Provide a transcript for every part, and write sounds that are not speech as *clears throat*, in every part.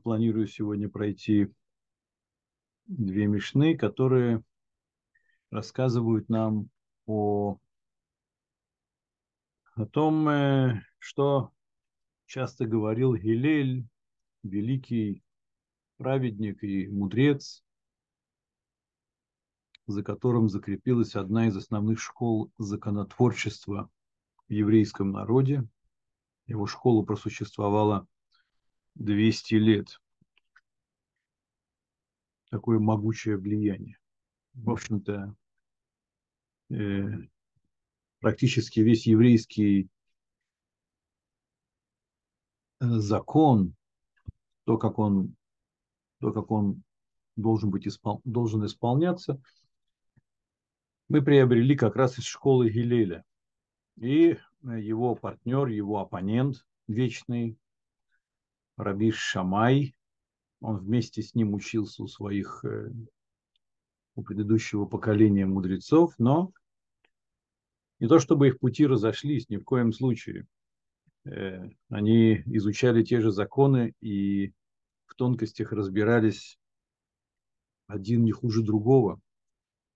планирую сегодня пройти две мишны, которые рассказывают нам о, о том, э, что часто говорил Гилель, великий праведник и мудрец, за которым закрепилась одна из основных школ законотворчества в еврейском народе. Его школа просуществовала 200 лет. Такое могучее влияние. В общем-то, э, практически весь еврейский э, закон, то, как он, то, как он должен, быть испол, должен исполняться, мы приобрели как раз из школы Гилеля. И его партнер, его оппонент вечный, Раби Шамай, он вместе с ним учился у своих, э, у предыдущего поколения мудрецов, но не то чтобы их пути разошлись, ни в коем случае. Э, они изучали те же законы и в тонкостях разбирались один не хуже другого.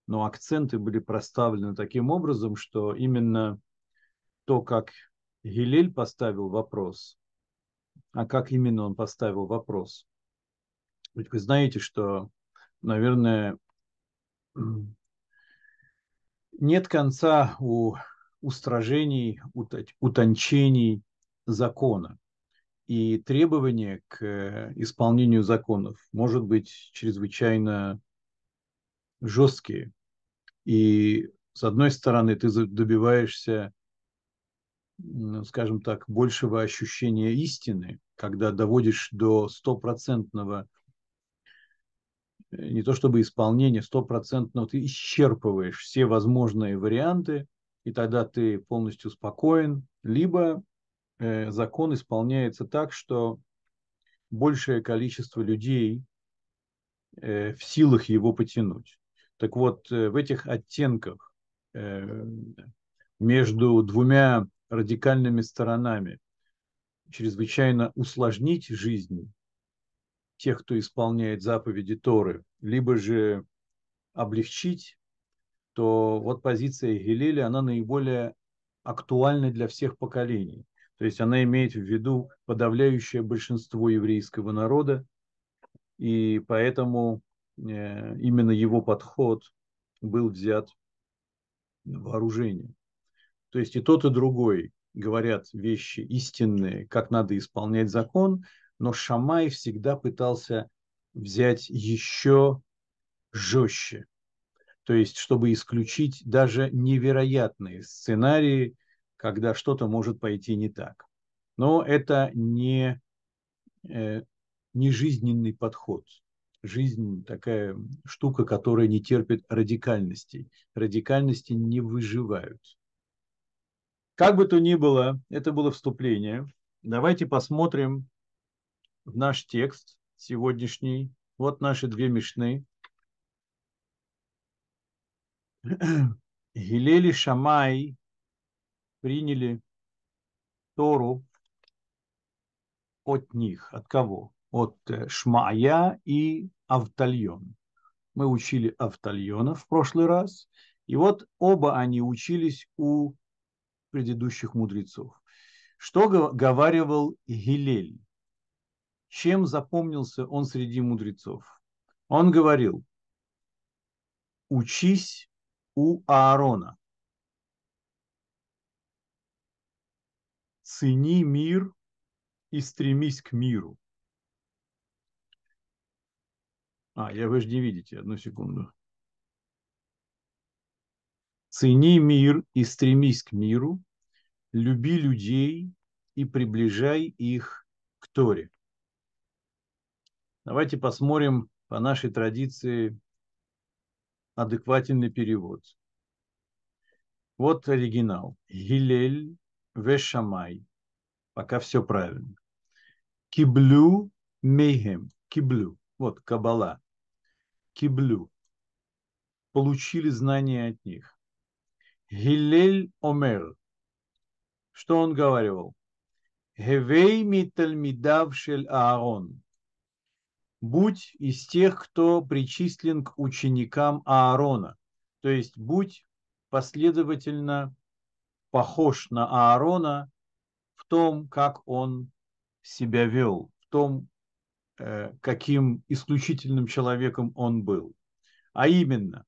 Но акценты были проставлены таким образом, что именно то, как Гилель поставил вопрос, а как именно он поставил вопрос. Ведь вы знаете, что, наверное, нет конца у устражений, утончений закона. И требования к исполнению законов может быть чрезвычайно жесткие. И с одной стороны, ты добиваешься, скажем так, большего ощущения истины, когда доводишь до стопроцентного не то чтобы исполнение, стопроцентного, ты исчерпываешь все возможные варианты, и тогда ты полностью спокоен, либо э, закон исполняется так, что большее количество людей э, в силах его потянуть. Так вот, э, в этих оттенках э, между двумя радикальными сторонами чрезвычайно усложнить жизнь тех, кто исполняет заповеди Торы, либо же облегчить, то вот позиция Гилеля, она наиболее актуальна для всех поколений. То есть она имеет в виду подавляющее большинство еврейского народа, и поэтому э, именно его подход был взят на вооружение. То есть и тот, и другой говорят вещи истинные, как надо исполнять закон, но Шамай всегда пытался взять еще жестче, то есть чтобы исключить даже невероятные сценарии, когда что-то может пойти не так. Но это не, э, не жизненный подход. Жизнь такая штука, которая не терпит радикальностей. Радикальности не выживают. Как бы то ни было, это было вступление. Давайте посмотрим в наш текст сегодняшний. Вот наши две мешны. *clears throat* Гилели Шамай приняли Тору от них. От кого? От э, Шмая и Автальон. Мы учили Автальона в прошлый раз. И вот оба они учились у предыдущих мудрецов. Что говаривал Гилель? Чем запомнился он среди мудрецов? Он говорил, учись у Аарона. Цени мир и стремись к миру. А, я вы же не видите, одну секунду. Цени мир и стремись к миру, люби людей и приближай их к Торе. Давайте посмотрим по нашей традиции адекватный перевод. Вот оригинал. Гилель вешамай. Пока все правильно. Киблю мейхем. Киблю. Вот кабала. Киблю. Получили знания от них. Гилель омер. Что он говорил? Хевей митальмидав шель Аарон будь из тех, кто причислен к ученикам Аарона. То есть будь последовательно похож на Аарона в том, как он себя вел, в том, э, каким исключительным человеком он был. А именно,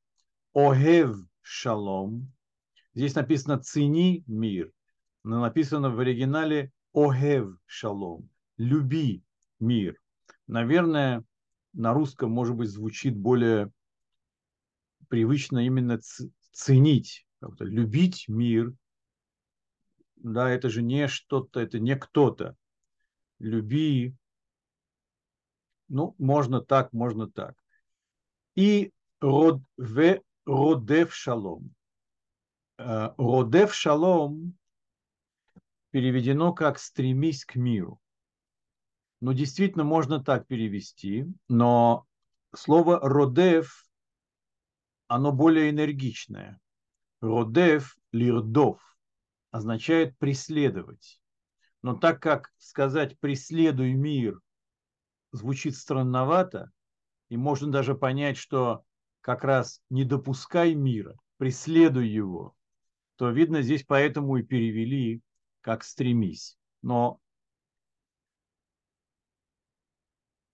Огев Шалом, здесь написано «цени мир», но написано в оригинале «Огев Шалом», «люби мир». Наверное, на русском, может быть, звучит более привычно именно ценить, любить мир. Да, это же не что-то, это не кто-то. Люби. Ну, можно так, можно так. И род, в, родев шалом. Э, родев шалом переведено как «стремись к миру». Ну, действительно, можно так перевести, но слово «родев» оно более энергичное. «Родев» – «лирдов» означает «преследовать». Но так как сказать «преследуй мир» звучит странновато, и можно даже понять, что как раз не допускай мира, преследуй его, то, видно, здесь поэтому и перевели как «стремись». Но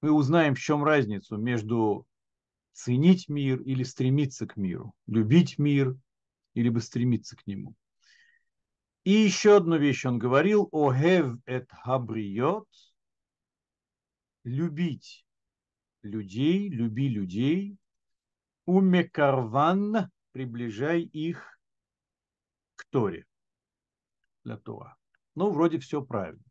мы узнаем, в чем разницу между ценить мир или стремиться к миру, любить мир или бы стремиться к нему. И еще одну вещь он говорил, о хев эт хабриот, любить людей, люби людей, умекарван, приближай их Торе, для Тора. Ну, вроде все правильно.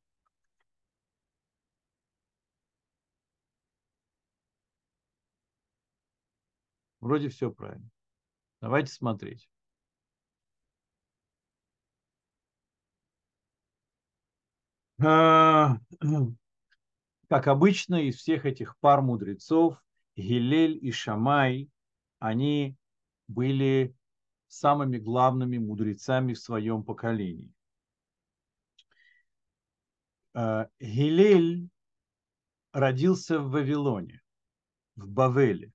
Вроде все правильно. Давайте смотреть. А, *clears throat* как обычно, из всех этих пар мудрецов, Гилель и Шамай, они были самыми главными мудрецами в своем поколении. А, Гилель родился в Вавилоне, в Бавеле.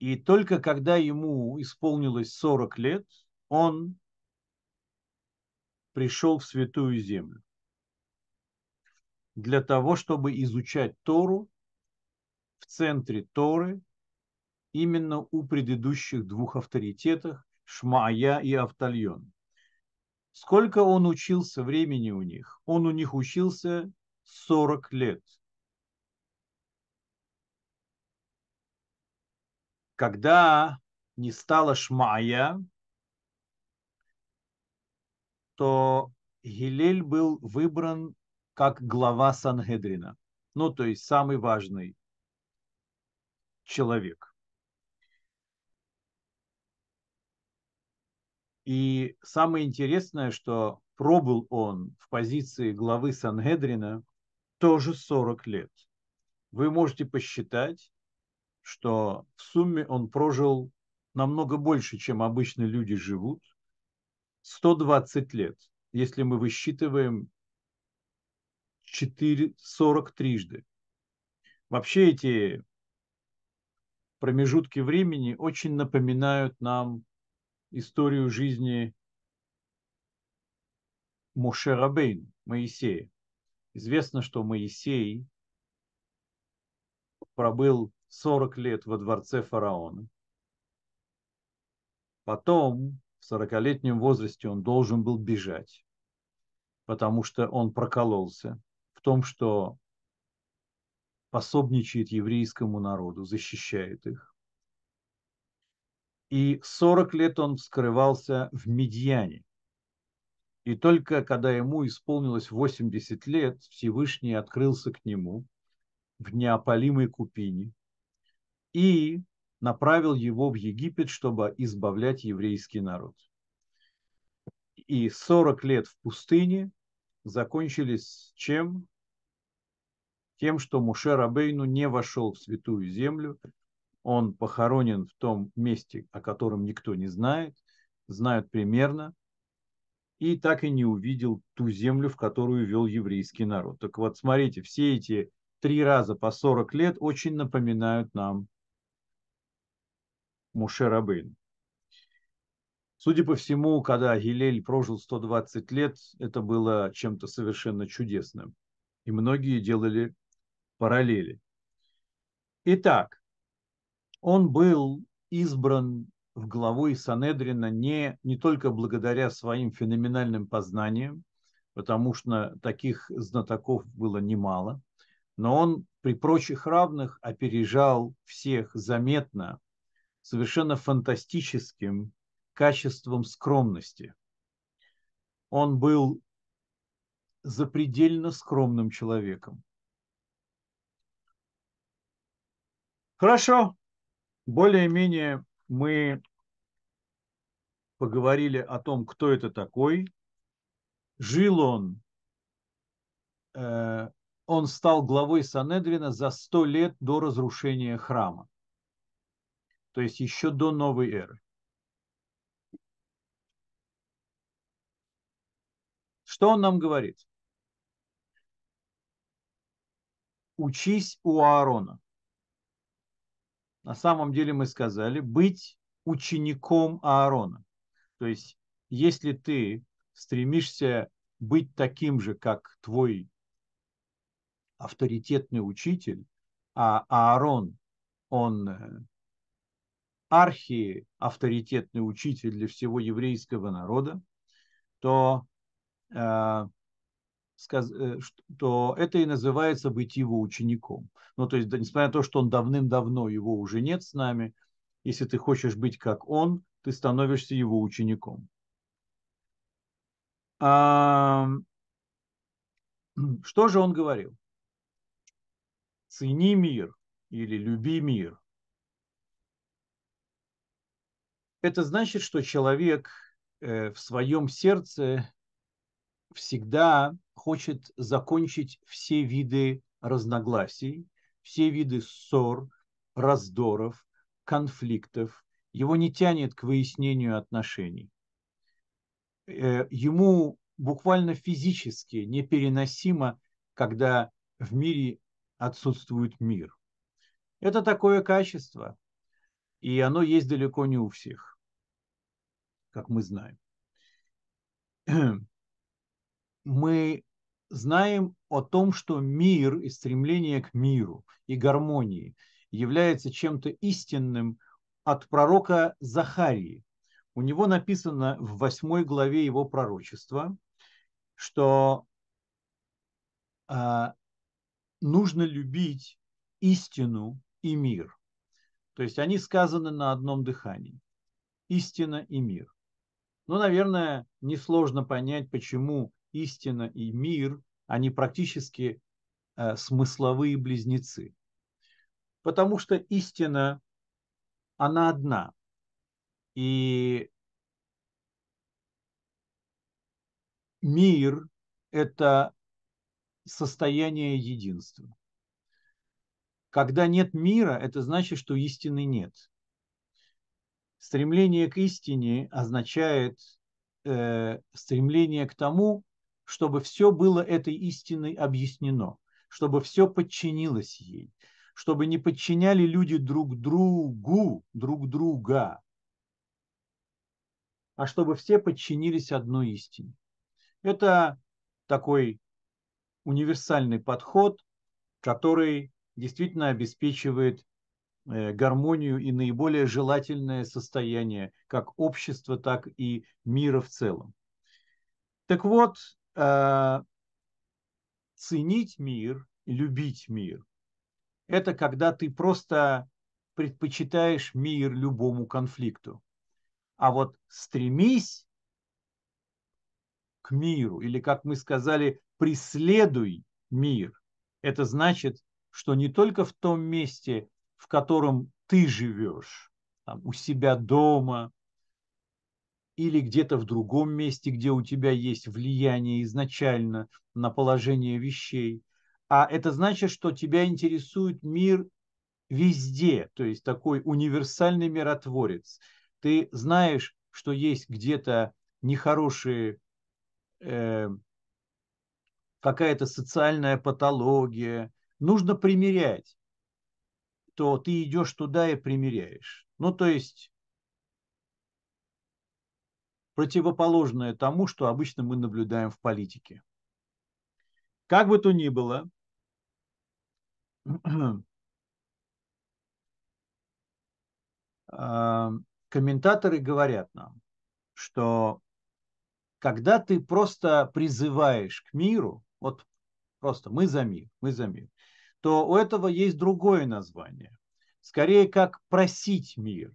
И только когда ему исполнилось 40 лет, он пришел в Святую Землю для того, чтобы изучать Тору в центре Торы, именно у предыдущих двух авторитетах Шмая и Автальон. Сколько он учился времени у них? Он у них учился 40 лет – когда не стало Шмая, то Гилель был выбран как глава Сангедрина, ну то есть самый важный человек. И самое интересное, что пробыл он в позиции главы Сангедрина тоже 40 лет. Вы можете посчитать, что в сумме он прожил намного больше, чем обычно люди живут, 120 лет, если мы высчитываем 4, 40 трижды. Вообще эти промежутки времени очень напоминают нам историю жизни Моше Рабейн, Моисея. Известно, что Моисей пробыл 40 лет во дворце фараона. Потом, в 40-летнем возрасте, он должен был бежать, потому что он прокололся в том, что пособничает еврейскому народу, защищает их. И 40 лет он скрывался в Медьяне. И только когда ему исполнилось 80 лет, Всевышний открылся к нему в неопалимой купине и направил его в Египет, чтобы избавлять еврейский народ. И 40 лет в пустыне закончились чем? Тем, что Муше Рабейну не вошел в святую землю, он похоронен в том месте, о котором никто не знает, знают примерно, и так и не увидел ту землю, в которую вел еврейский народ. Так вот, смотрите, все эти три раза по 40 лет очень напоминают нам Муше Рабейн. Судя по всему, когда Гилель прожил 120 лет, это было чем-то совершенно чудесным. И многие делали параллели. Итак, он был избран в главу Санедрина не, не только благодаря своим феноменальным познаниям, потому что таких знатоков было немало, но он при прочих равных опережал всех заметно, совершенно фантастическим качеством скромности. Он был запредельно скромным человеком. Хорошо, более-менее мы поговорили о том, кто это такой. Жил он, э, он стал главой Санедрина за сто лет до разрушения храма, то есть еще до новой эры. Что он нам говорит? Учись у Аарона. На самом деле мы сказали быть учеником Аарона. То есть, если ты стремишься быть таким же, как твой авторитетный учитель, а Аарон, он э, архи авторитетный учитель для всего еврейского народа, то Э, то это и называется быть его учеником. Ну, то есть, несмотря на то, что он давным-давно его уже нет с нами, если ты хочешь быть как он, ты становишься его учеником. А, *clears throat* что же он говорил? Цени мир или люби мир. Это значит, что человек э, в своем сердце всегда хочет закончить все виды разногласий, все виды ссор, раздоров, конфликтов. Его не тянет к выяснению отношений. Э, ему буквально физически непереносимо, когда в мире отсутствует мир. Это такое качество, и оно есть далеко не у всех, как мы знаем *clears throat* мы знаем о том, что мир и стремление к миру и гармонии является чем-то истинным от пророка Захарии. У него написано в восьмой главе его пророчества, что э, нужно любить истину и мир. То есть они сказаны на одном дыхании. Истина и мир. Ну, наверное, несложно понять, почему истина и мир, они практически э, смысловые близнецы. Потому что истина, она одна. И мир – это состояние единства. Когда нет мира, это значит, что истины нет. Стремление к истине означает э, стремление к тому, чтобы все было этой истиной объяснено, чтобы все подчинилось ей, чтобы не подчиняли люди друг другу, друг друга, а чтобы все подчинились одной истине. Это такой универсальный подход, который действительно обеспечивает э, гармонию и наиболее желательное состояние как общества, так и мира в целом. Так вот, э, ценить мир, любить мир, это когда ты просто предпочитаешь мир любому конфликту. А вот стремись к миру, или, как мы сказали, преследуй мир, это значит, что не только в том месте, в котором ты живешь, там, у себя дома, или где-то в другом месте, где у тебя есть влияние изначально на положение вещей. А это значит, что тебя интересует мир везде, то есть такой универсальный миротворец. Ты знаешь, что есть где-то нехорошие э, какая-то социальная патология, нужно примерять, то ты идешь туда и примеряешь. Ну, то есть противоположное тому, что обычно мы наблюдаем в политике. Как бы то ни было, а, *clears throat* комментаторы говорят нам, что когда ты просто призываешь к миру, вот просто мы за мир, мы за мир, то у этого есть другое название. Скорее как просить мир,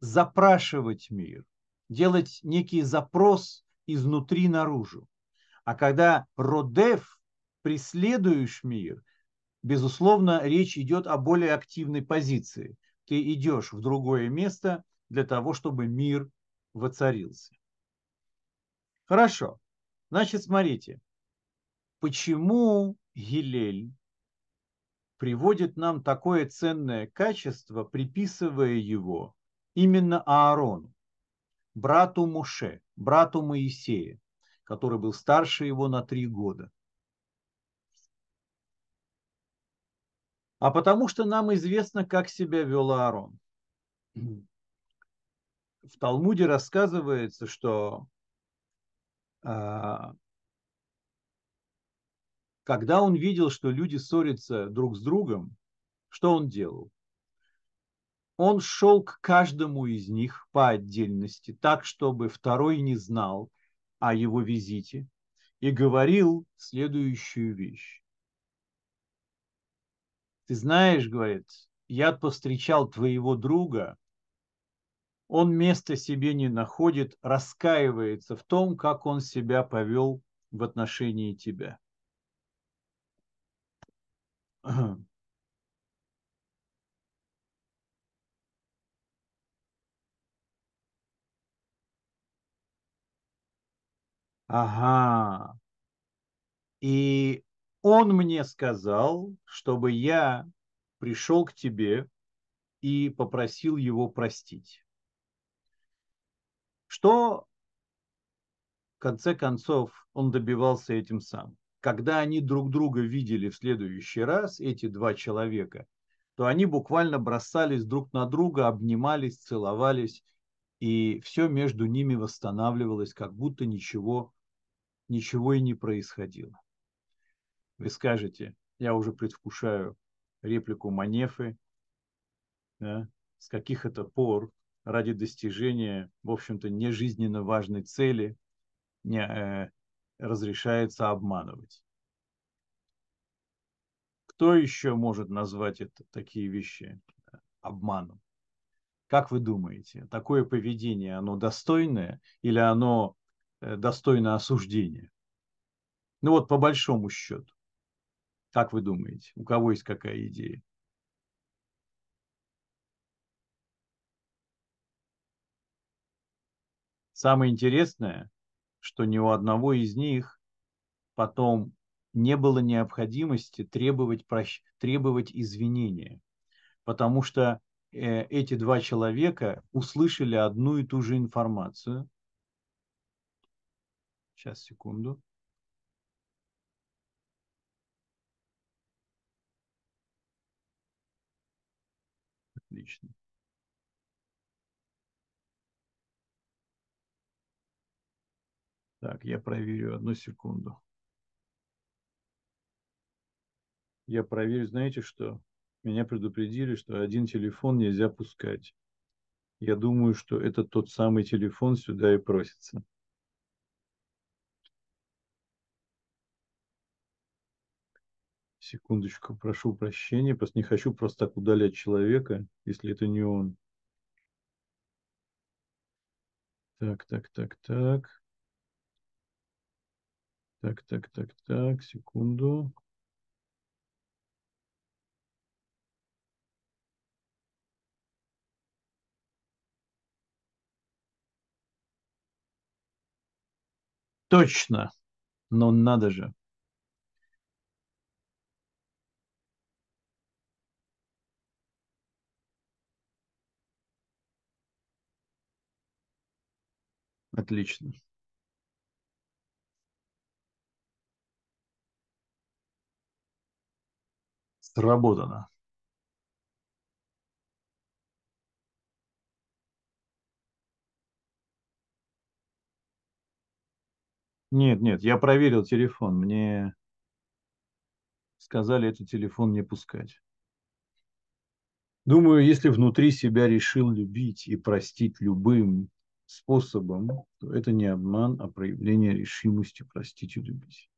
запрашивать мир, делать некий запрос изнутри наружу. А когда родев, преследуешь мир, безусловно, речь идет о более активной позиции. Ты идешь в другое место для того, чтобы мир воцарился. Хорошо. Значит, смотрите, почему Гилель приводит нам такое ценное качество, приписывая его именно Аарону? Брату Муше, брату Моисея, который был старше его на три года. А потому что нам известно, как себя вел Аарон. В Талмуде рассказывается, что а, когда он видел, что люди ссорятся друг с другом, что он делал? Он шел к каждому из них по отдельности, так, чтобы второй не знал о его визите, и говорил следующую вещь. Ты знаешь, говорит, я повстречал твоего друга, он места себе не находит, раскаивается в том, как он себя повел в отношении тебя. Ага. И он мне сказал, чтобы я пришел к тебе и попросил его простить. Что в конце концов он добивался этим сам. Когда они друг друга видели в следующий раз, эти два человека, то они буквально бросались друг на друга, обнимались, целовались, и все между ними восстанавливалось, как будто ничего ничего и не происходило. Вы скажете, я уже предвкушаю реплику Манефы, да, с каких это пор ради достижения, в общем-то, не жизненно важной цели не, э, разрешается обманывать. Кто еще может назвать это, такие вещи обманом? Как вы думаете, такое поведение, оно достойное или оно достойно осуждения. Ну вот по большому счету. Как вы думаете, у кого есть какая идея? Самое интересное, что ни у одного из них потом не было необходимости требовать, прощ... требовать извинения, потому что э, эти два человека услышали одну и ту же информацию, Сейчас, секунду. Отлично. Так, я проверю одну секунду. Я проверю, знаете что? Меня предупредили, что один телефон нельзя пускать. Я думаю, что это тот самый телефон сюда и просится. Секундочку, прошу прощения, просто не хочу просто так удалять человека, если это не он. Так, так, так, так. Так, так, так, так, секунду. Точно, но надо же. Отлично. Сработано. Нет, нет, я проверил телефон. Мне сказали этот телефон не пускать. Думаю, если внутри себя решил любить и простить любым способом, то это не обман, а проявление решимости простить и любить.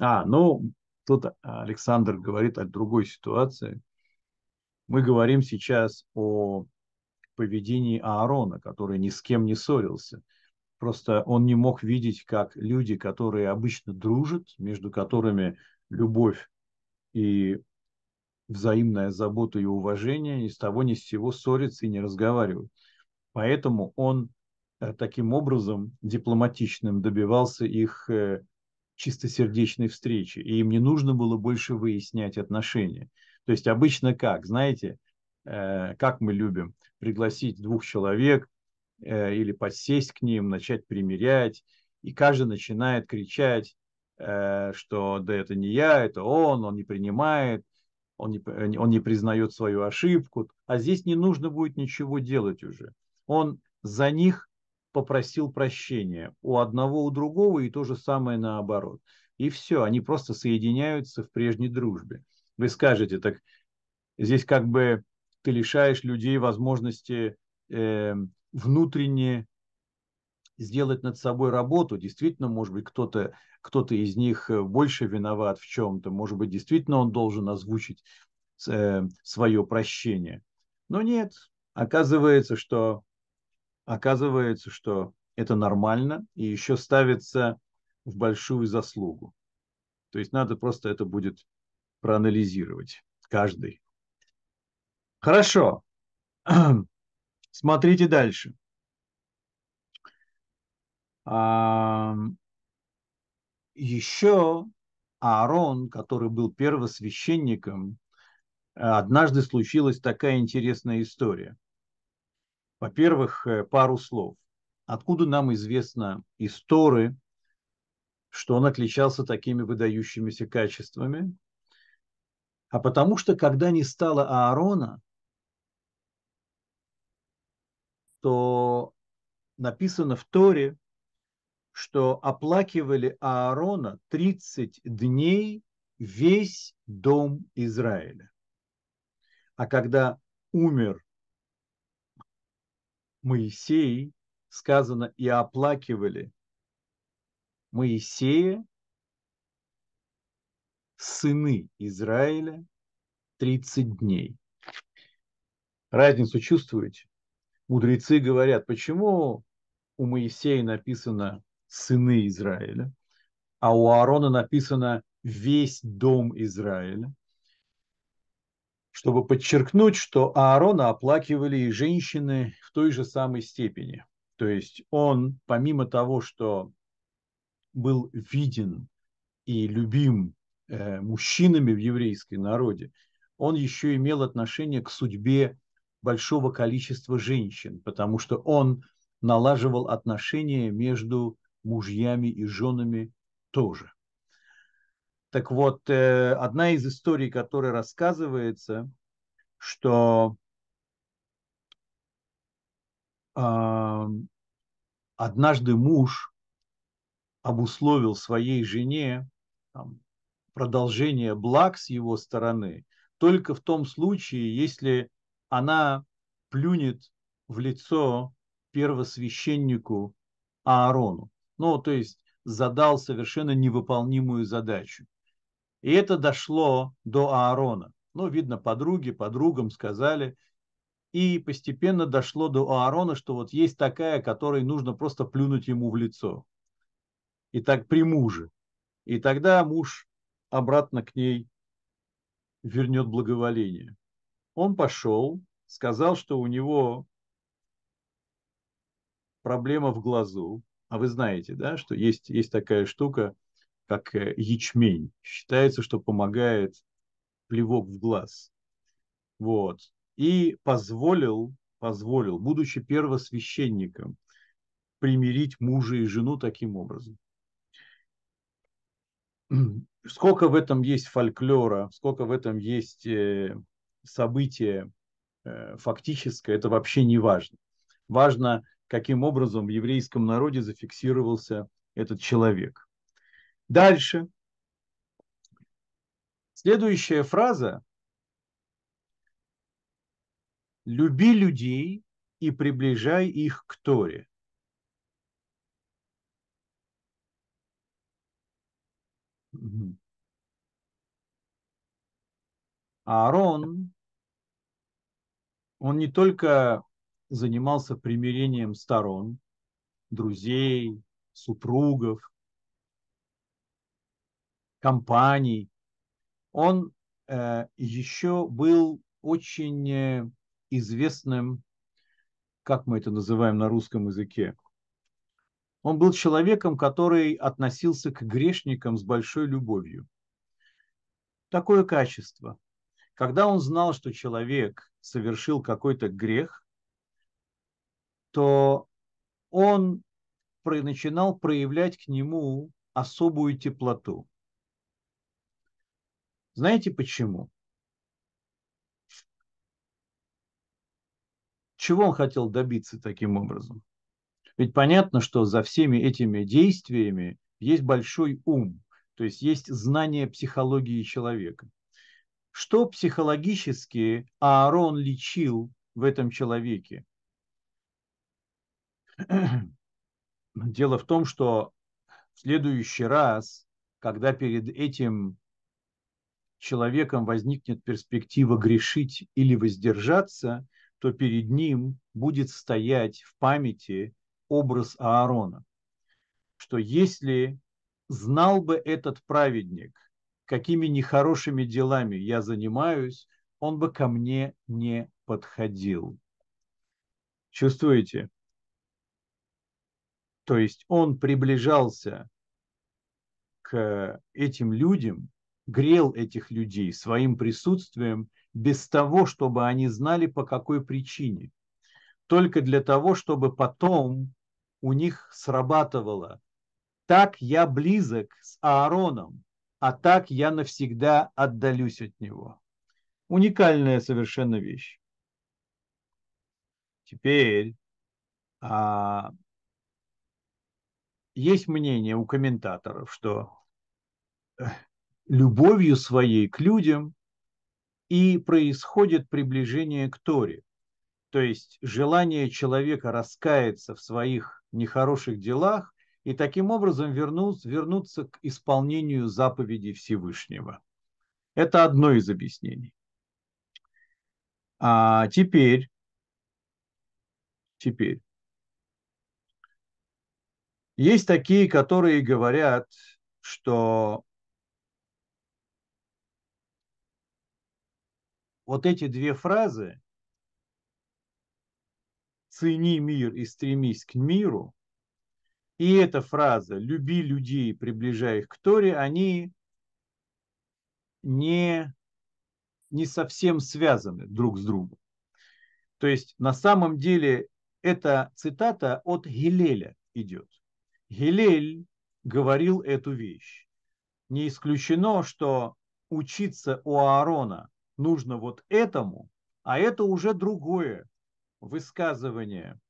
А, ну, тут Александр говорит о другой ситуации. Мы говорим сейчас о поведении Аарона, который ни с кем не ссорился. Просто он не мог видеть, как люди, которые обычно дружат, между которыми любовь и взаимная забота и уважение, ни с того ни с сего ссорятся и не разговаривают. Поэтому он таким образом дипломатичным добивался их э, чистосердечной встречи, и им не нужно было больше выяснять отношения. То есть обычно как, знаете, э, как мы любим пригласить двух человек или подсесть к ним, начать примерять, и каждый начинает кричать, что да это не я, это он, он не принимает, он не, он не признает свою ошибку, а здесь не нужно будет ничего делать уже. Он за них попросил прощения у одного, у другого, и то же самое наоборот. И все, они просто соединяются в прежней дружбе. Вы скажете, так здесь как бы ты лишаешь людей возможности э, внутренне сделать над собой работу. Действительно, может быть, кто-то кто из них э, больше виноват в чем-то. Может быть, действительно он должен озвучить э, свое прощение. Но нет, оказывается, что, оказывается, что это нормально и еще ставится в большую заслугу. То есть надо просто это будет проанализировать каждый. Хорошо. *clears throat* Смотрите дальше. Еще Аарон, который был первосвященником, однажды случилась такая интересная история. Во-первых, э, пару слов. Откуда нам известно из Торы, что он отличался такими выдающимися качествами? А потому что, когда не стало Аарона, то написано в Торе, что оплакивали Аарона 30 дней весь дом Израиля. А когда умер Моисей, сказано, и оплакивали Моисея, сыны Израиля, 30 дней. Разницу чувствуете? Мудрецы говорят, почему у Моисея написано сыны Израиля, а у Аарона написано весь дом Израиля, чтобы подчеркнуть, что Аарона оплакивали и женщины в той же самой степени. То есть он, помимо того, что был виден и любим э, мужчинами в еврейском народе, он еще имел отношение к судьбе большого количества женщин, потому что он налаживал отношения между мужьями и женами тоже. Так вот, э, одна из историй, которая рассказывается, что однажды муж обусловил своей жене продолжение благ с его стороны только в том случае, если она плюнет в лицо первосвященнику Аарону. Ну, то есть задал совершенно невыполнимую задачу. И это дошло до Аарона. Ну, видно, подруги, подругам сказали. И постепенно дошло до Аарона, что вот есть такая, которой нужно просто плюнуть ему в лицо. И так при муже. И тогда муж обратно к ней вернет благоволение. Он пошел, сказал, что у него проблема в глазу, а вы знаете, да, что есть, есть такая штука, как э, ячмень. Считается, что помогает плевок в глаз. Вот. И позволил, позволил, будучи первосвященником, примирить мужа и жену таким образом. *clears throat* сколько в этом есть фольклора, сколько в этом есть э, события э, фактическое, это вообще не важно. Важно, каким образом в еврейском народе зафиксировался этот человек. Дальше. Следующая фраза. Люби людей и приближай их к Торе. Аарон, он не только занимался примирением сторон, друзей, супругов, компаний, он э, еще был очень э, известным, как мы это называем на русском языке, он был человеком, который относился к грешникам с большой любовью. Такое качество. Когда он знал, что человек совершил какой-то грех, то он начинал проявлять к нему особую теплоту. Знаете почему? Чего он хотел добиться таким образом? Ведь понятно, что за всеми этими действиями есть большой ум, то есть есть знание психологии человека. Что психологически Аарон лечил в этом человеке? *clears throat* Дело в том, что в следующий раз, когда перед этим человеком возникнет перспектива грешить или воздержаться, то перед ним будет стоять в памяти образ Аарона, что если знал бы этот праведник, какими нехорошими делами я занимаюсь, он бы ко мне не подходил. Чувствуете? То есть он приближался к этим людям, грел этих людей своим присутствием без того, чтобы они знали, по какой причине. Только для того, чтобы потом у них срабатывало. Так я близок с Аароном, а так я навсегда отдалюсь от него. Уникальная совершенно вещь. Теперь а, есть мнение у комментаторов, что э, любовью своей к людям и происходит приближение к Торе. То есть желание человека раскаяться в своих нехороших делах и таким образом вернуться, вернуться к исполнению заповедей Всевышнего. Это одно из объяснений. А теперь, теперь, есть такие, которые говорят, что вот эти две фразы цени мир и стремись к миру, и эта фраза «люби людей, приближая их к Торе», они не, не совсем связаны друг с другом. То есть на самом деле эта цитата от Гилеля идет. Гилель говорил эту вещь. Не исключено, что учиться у Аарона нужно вот этому, а это уже другое высказывание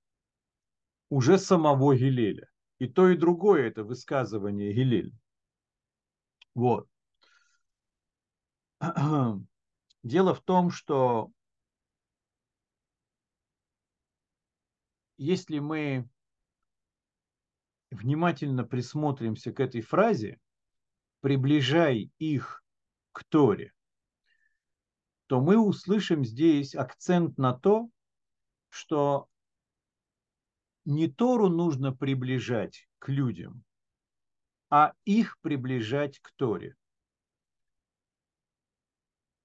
уже самого Гилеля. И то, и другое это высказывание Гилель. Вот. *clears throat* Дело в том, что если мы внимательно присмотримся к этой фразе, приближай их к Торе, то мы услышим здесь акцент на то, что не Тору нужно приближать к людям, а их приближать к Торе.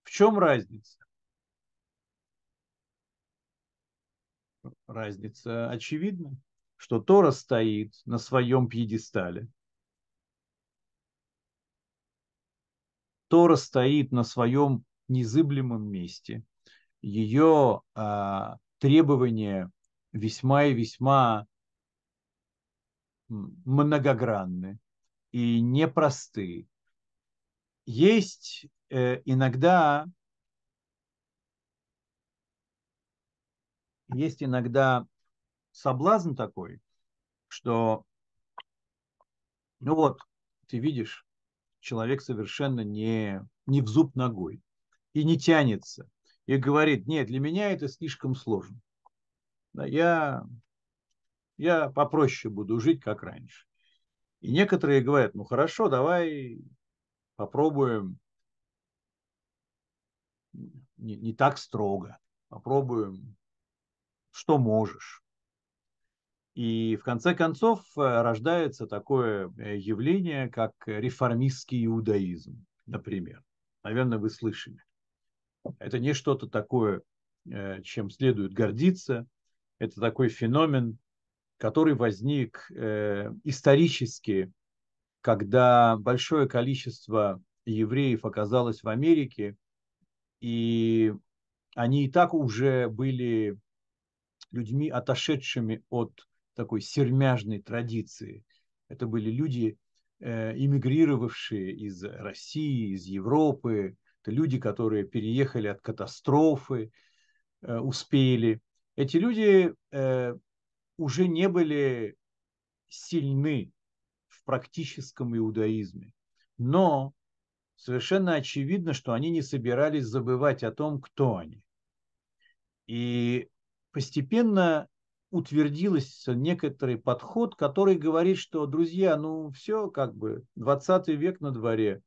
В чем разница? Разница очевидна, что Тора стоит на своем пьедестале. Тора стоит на своем незыблемом месте. Ее а, требования весьма и весьма многогранны и непросты. есть э, иногда есть иногда соблазн такой, что ну вот, ты видишь, человек совершенно не, не в зуб ногой и не тянется, и говорит, нет, для меня это слишком сложно. Да, я, я попроще буду жить, как раньше. И некоторые говорят, ну хорошо, давай попробуем не, не так строго, попробуем, что можешь. И в конце концов э, рождается такое э, явление, как реформистский иудаизм, например. Наверное, вы слышали. Это не что-то такое, э, чем следует гордиться. Это такой феномен, который возник исторически, когда большое количество евреев оказалось в Америке, и они и так уже были людьми, отошедшими от такой сермяжной традиции. Это были люди, э, эмигрировавшие из России, из Европы. Это люди, которые переехали от катастрофы, э, успели. Эти люди э, уже не были сильны в практическом иудаизме. Но совершенно очевидно, что они не собирались забывать о том, кто они. И постепенно утвердился некоторый подход, который говорит, что, друзья, ну все, как бы, 20 век на дворе,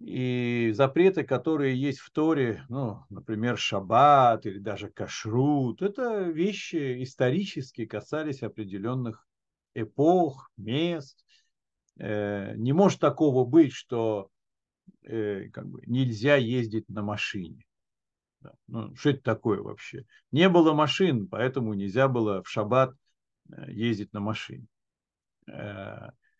и запреты, которые есть в Торе, ну, например, шаббат или даже кашрут, это вещи исторические, касались определенных эпох, мест. Э, не может такого быть, что э, как бы, нельзя ездить на машине. Ну, что это такое вообще? Не было машин, поэтому нельзя было в шаббат э, ездить на машине.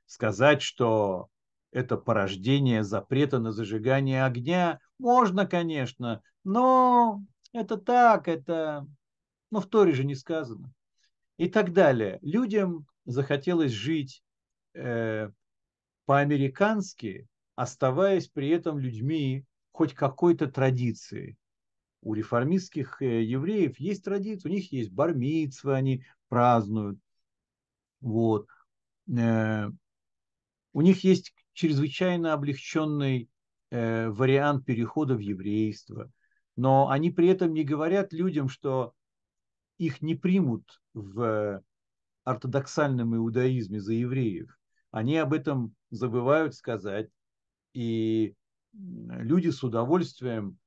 Сказать, что это порождение запрета на зажигание огня, можно, конечно, но это так, это, ну, в Торе же не сказано. И так далее. Людям захотелось жить э, по-американски, оставаясь при этом людьми хоть какой-то традиции у реформистских э, евреев есть традиция, у них есть бармитсвы, они празднуют. Вот. Э, у них есть чрезвычайно облегченный э, вариант перехода в еврейство. Но они при этом не говорят людям, что их не примут в ортодоксальном иудаизме за евреев. Они об этом забывают сказать. И люди с удовольствием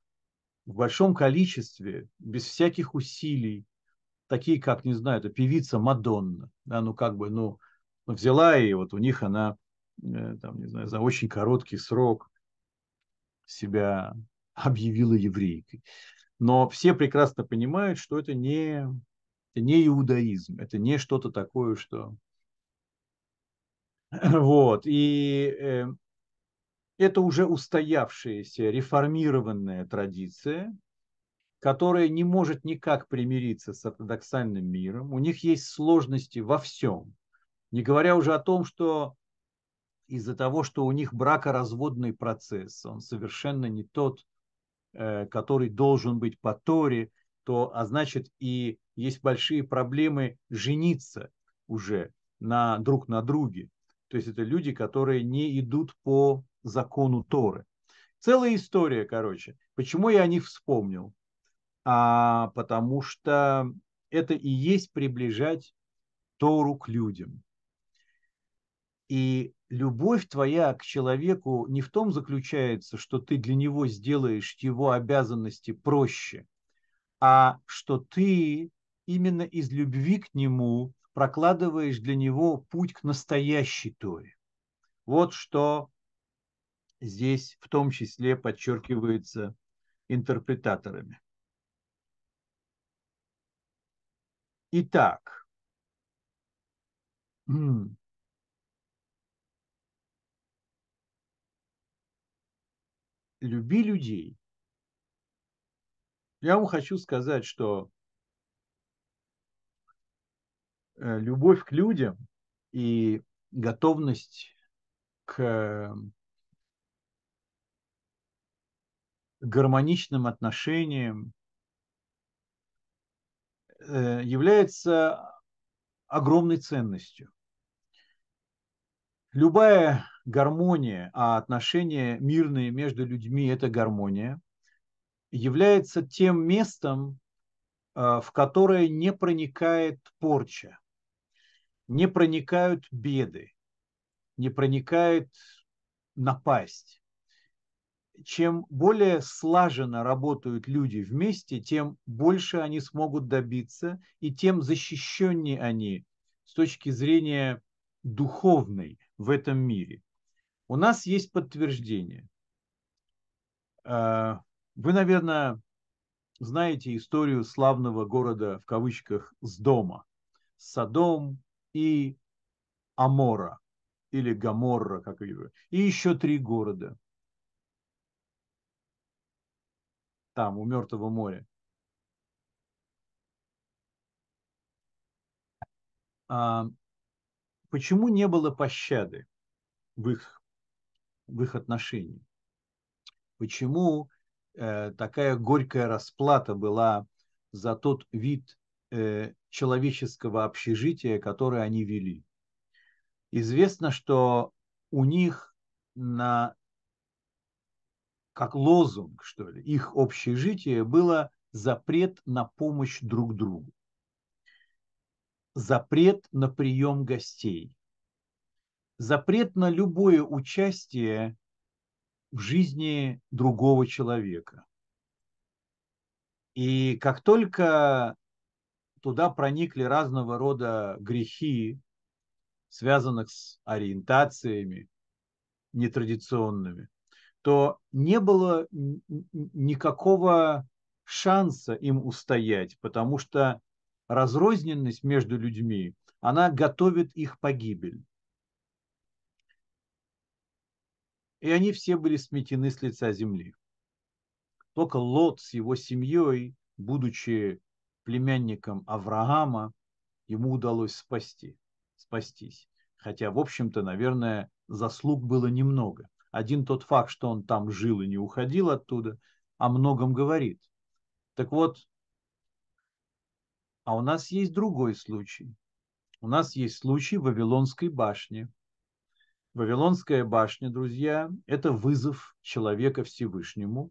в большом количестве, без всяких усилий, такие как, не знаю, это певица Мадонна, да, ну как бы, ну, взяла и вот у них она, там, не знаю, за очень короткий срок себя *laughs* объявила еврейкой. Но все прекрасно понимают, что это не, это не иудаизм, это не что-то такое, что... *clears throat* Вот, и э, это уже устоявшаяся реформированная традиция, которая не может никак примириться с ортодоксальным миром. У них есть сложности во всем. Не говоря уже о том, что из-за того, что у них бракоразводный процесс, он совершенно не тот, э, который должен быть по Торе, то, а значит, и есть большие проблемы жениться уже на друг на друге. То есть это люди, которые не идут по закону Торы. Целая история, короче. Почему я о них вспомнил? А, потому что это и есть приближать Тору к людям. И любовь твоя к человеку не в том заключается, что ты для него сделаешь его обязанности проще, а что ты именно из любви к нему прокладываешь для него путь к настоящей Торе. Вот что здесь в том числе подчеркивается интерпретаторами. Итак, люби людей. Я вам хочу сказать, что э, любовь к людям и готовность к гармоничным отношениям э, является огромной ценностью. Любая гармония, а отношения мирные между людьми – это гармония, является тем местом, э, в которое не проникает порча, не проникают беды, не проникает напасть. Чем более слаженно работают люди вместе, тем больше они смогут добиться, и тем защищеннее они с точки зрения духовной в этом мире. У нас есть подтверждение. А, вы, наверное, знаете историю славного города в кавычках с дома. Садом и Амора или Гаморра, как ее и еще три города. Там, у Мертвого моря. Почему не было пощады в их, в их отношении? Почему э, такая горькая расплата была за тот вид э, человеческого общежития, которое они вели? Известно, что у них на как лозунг, что ли, их общежитие было запрет на помощь друг другу, запрет на прием гостей, запрет на любое участие в жизни другого человека. И как только туда проникли разного рода грехи, связанных с ориентациями нетрадиционными, то не было никакого шанса им устоять, потому что разрозненность между людьми, она готовит их погибель. И они все были сметены с лица земли. Только Лот с его семьей, будучи племянником Авраама, ему удалось спасти спастись. Хотя, в общем-то, наверное, заслуг было немного. Один тот факт, что он там жил и не уходил оттуда, о многом говорит. Так вот, а у нас есть другой случай. У нас есть случай Вавилонской башни. Вавилонская башня, друзья, это вызов человека Всевышнему.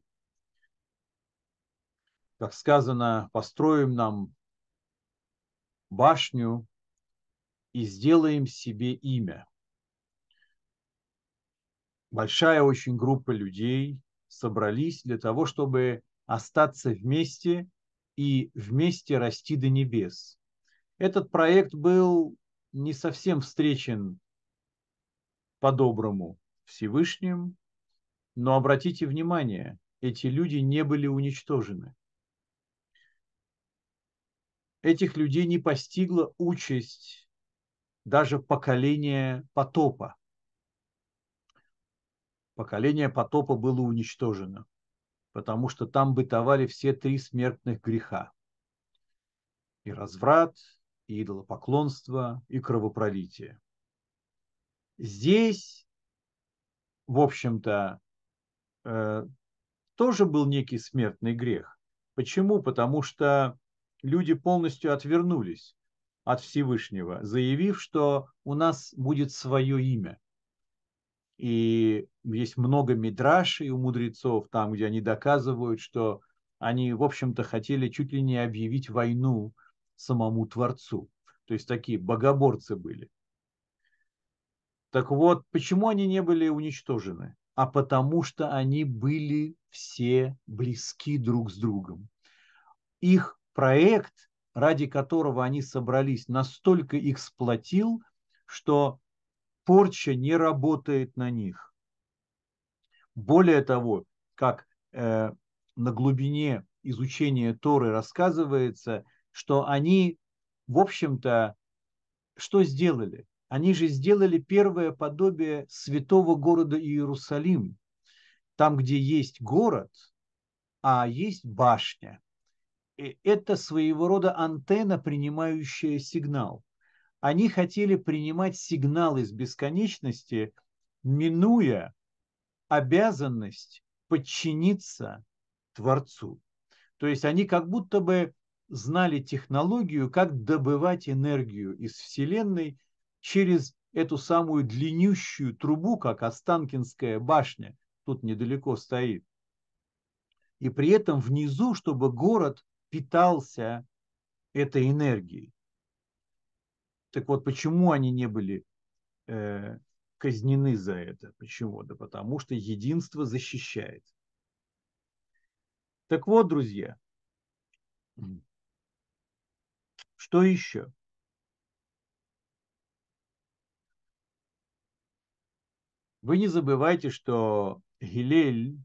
Как сказано, построим нам башню и сделаем себе имя. Большая очень группа людей собрались для того, чтобы остаться вместе и вместе расти до небес. Этот проект был не совсем встречен по-доброму Всевышним, но обратите внимание, эти люди не были уничтожены. Этих людей не постигла участь даже поколение потопа. Поколение потопа было уничтожено, потому что там бытовали все три смертных греха. И разврат, и идолопоклонство, и кровопролитие. Здесь, в общем-то, э, тоже был некий смертный грех. Почему? Потому что люди полностью отвернулись от Всевышнего, заявив, что у нас будет свое имя. И есть много мидрашей у мудрецов, там, где они доказывают, что они, в общем-то, хотели чуть ли не объявить войну самому Творцу. То есть такие богоборцы были. Так вот, почему они не были уничтожены? А потому что они были все близки друг с другом. Их проект ради которого они собрались, настолько их сплотил, что порча не работает на них. Более того, как э, на глубине изучения Торы рассказывается, что они, в общем-то, что сделали? Они же сделали первое подобие святого города Иерусалим, там, где есть город, а есть башня это своего рода антенна, принимающая сигнал. Они хотели принимать сигнал из бесконечности, минуя обязанность подчиниться Творцу. То есть они как будто бы знали технологию, как добывать энергию из Вселенной через эту самую длиннющую трубу, как Останкинская башня, тут недалеко стоит. И при этом внизу, чтобы город питался этой энергией. Так вот, почему они не были э, казнены за это? Почему? Да потому что единство защищает. Так вот, друзья, что еще? Вы не забывайте, что Гилель,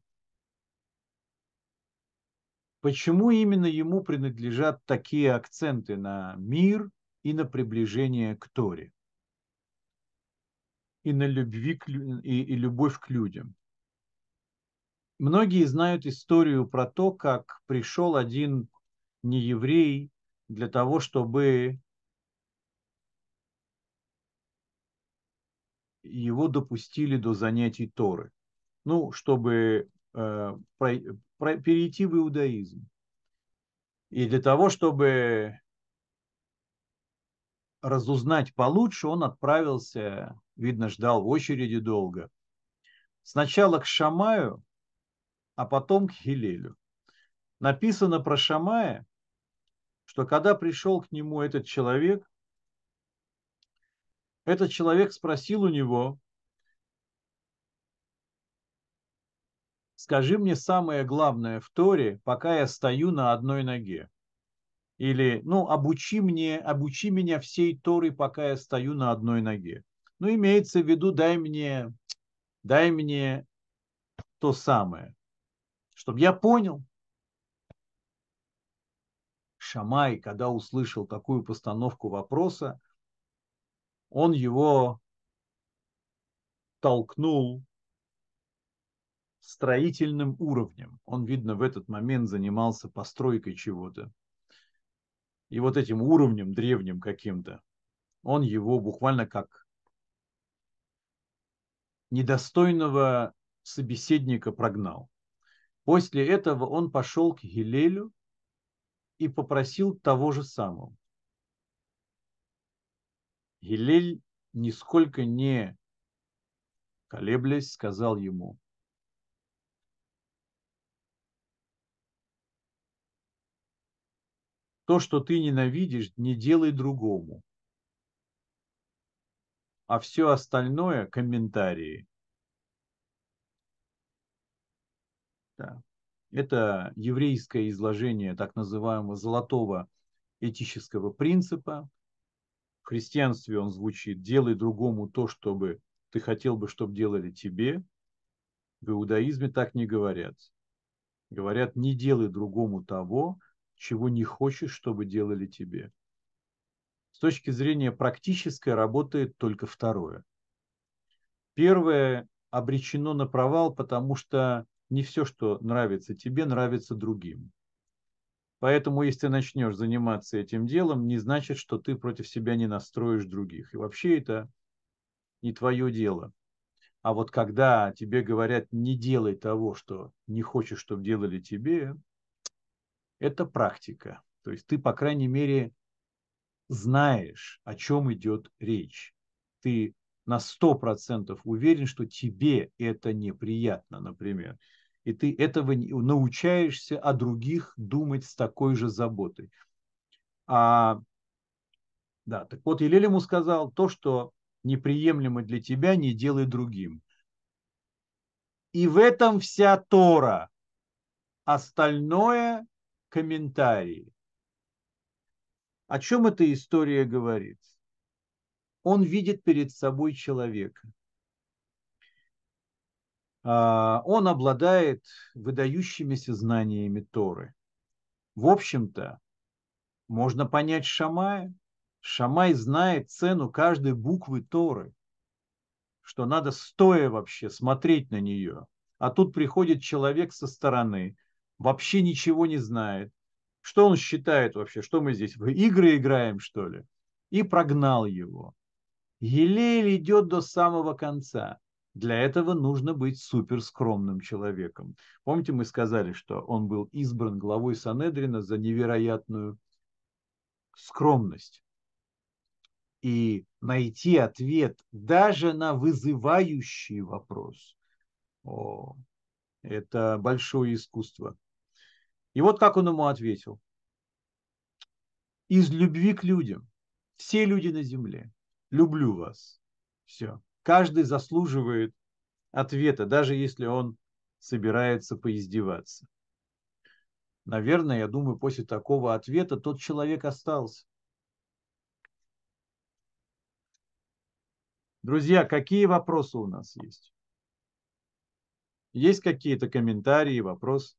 почему именно ему принадлежат такие акценты на мир и на приближение к Торе, и на любви к, и, и любовь к людям. Многие знают историю про то, как пришел один нееврей для того, чтобы его допустили до занятий Торы. Ну, чтобы э, про, про, перейти в иудаизм. И для того, чтобы разузнать получше, он отправился, видно, ждал в очереди долго. Сначала к Шамаю, а потом к Хилелю. Написано про Шамая, что когда пришел к нему этот человек, этот человек спросил у него, скажи мне самое главное в Торе, пока я стою на одной ноге. Или, ну, обучи, мне, обучи меня всей Торы, пока я стою на одной ноге. Ну, имеется в виду, дай мне, дай мне то самое, чтобы я понял. Шамай, когда услышал такую постановку вопроса, он его толкнул строительным уровнем. Он, видно, в этот момент занимался постройкой чего-то. И вот этим уровнем древним каким-то, он его буквально как недостойного собеседника прогнал. После этого он пошел к Гилелю и попросил того же самого. Гилель, нисколько не колеблясь, сказал ему, то, что ты ненавидишь, не делай другому. А все остальное – комментарии. Да. Это еврейское изложение так называемого золотого этического принципа, в христианстве он звучит «делай другому то, чтобы ты хотел бы, чтобы делали тебе». В иудаизме так не говорят. Говорят «не делай другому того, чего не хочешь, чтобы делали тебе». С точки зрения практической работает только второе. Первое обречено на провал, потому что не все, что нравится тебе, нравится другим. Поэтому, если ты начнешь заниматься этим делом, не значит, что ты против себя не настроишь других. И вообще это не твое дело. А вот когда тебе говорят, не делай того, что не хочешь, чтобы делали тебе, это практика. То есть ты, по крайней мере, знаешь, о чем идет речь. Ты на 100% уверен, что тебе это неприятно, например и ты этого научаешься о других думать с такой же заботой. А, да, так вот, Елель ему сказал, то, что неприемлемо для тебя, не делай другим. И в этом вся Тора. Остальное – комментарии. О чем эта история говорит? Он видит перед собой человека. А, он обладает выдающимися знаниями Торы. В общем-то, можно понять Шамая. Шамай знает цену каждой буквы Торы, что надо стоя вообще смотреть на нее. А тут приходит человек со стороны, вообще ничего не знает. Что он считает вообще? Что мы здесь, в игры играем, что ли? И прогнал его. Елель идет до самого конца Для этого нужно быть суперскромным человеком. Помните, мы сказали, что он был избран главой Санедрина за невероятную скромность. И найти ответ даже на вызывающий вопрос. О, это большое искусство. И вот как он ему ответил. Из любви к людям. Все люди на земле. Люблю вас. Все. Каждый заслуживает ответа, даже если он собирается поиздеваться. Наверное, я думаю, после такого ответа тот человек остался. Друзья, какие вопросы у нас есть? Есть какие-то комментарии, вопросы?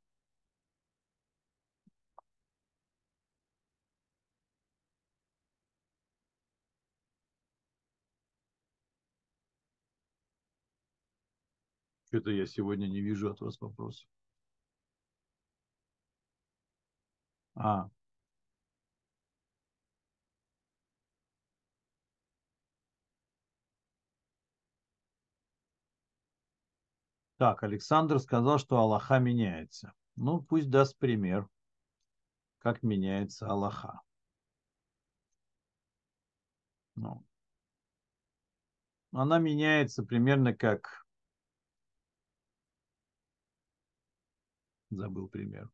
Что-то я сегодня не вижу от вас вопросов. А. Так, Александр сказал, что Аллаха меняется. Ну, пусть даст пример, как меняется Аллаха. Ну. Она меняется примерно как забыл пример.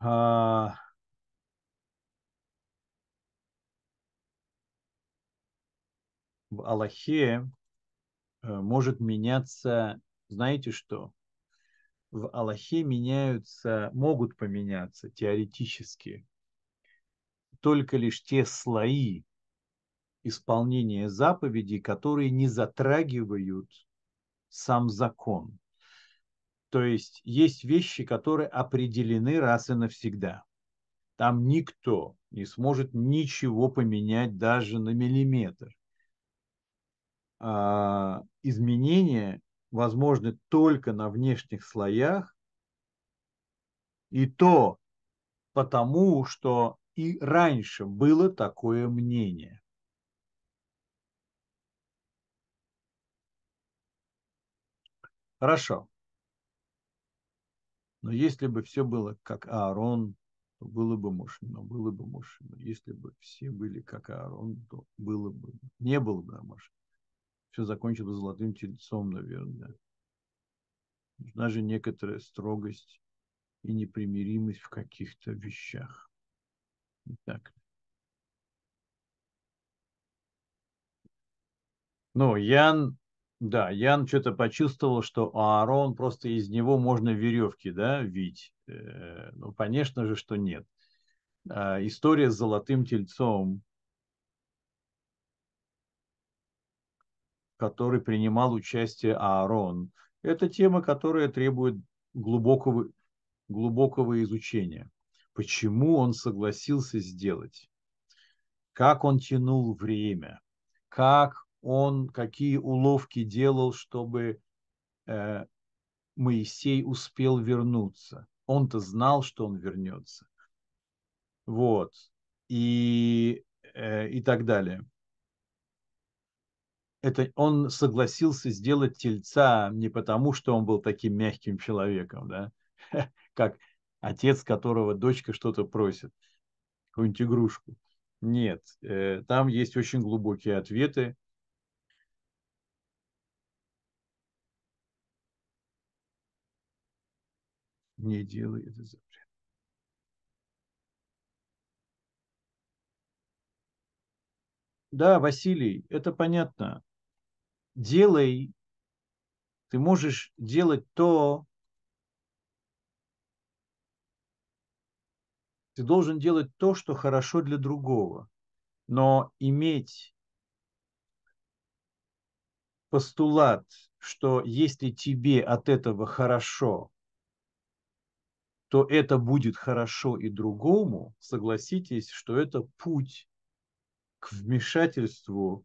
А... В Аллахе э, может меняться, знаете что? В Аллахе меняются, могут поменяться теоретически только лишь те слои исполнения заповедей, которые не затрагивают сам закон. То есть есть вещи, которые определены раз и навсегда. Там никто не сможет ничего поменять даже на миллиметр. А изменения возможны только на внешних слоях, и то потому, что и раньше было такое мнение. Хорошо. Но если бы все было как Аарон, то было бы мощно, было бы мощно. Если бы все были как Аарон, то было бы, не было бы мощно. Все закончилось золотым тельцом, наверное. Нужна же некоторая строгость и непримиримость в каких-то вещах. Так. Ну, Ян да, Ян что-то почувствовал, что Аарон просто из него можно веревки, да, вить. Э, ну, конечно же, что нет. А, история с золотым тельцом, в которой принимал участие Аарон, это тема, которая требует глубокого, глубокого изучения. Почему он согласился сделать? Как он тянул время? Как он какие уловки делал, чтобы э, Моисей успел вернуться. Он-то знал, что он вернется. Вот. И, э, и так далее. Это он согласился сделать тельца не потому, что он был таким мягким человеком, да, *laughs* как отец, которого дочка что-то просит, какую-нибудь игрушку. Нет, э, там есть очень глубокие ответы, не делай это запрет. Да, Василий, это понятно. Делай, ты можешь делать то, ты должен делать то, что хорошо для другого. Но иметь постулат, что если тебе от этого хорошо, то это будет хорошо и другому, согласитесь, что это путь к вмешательству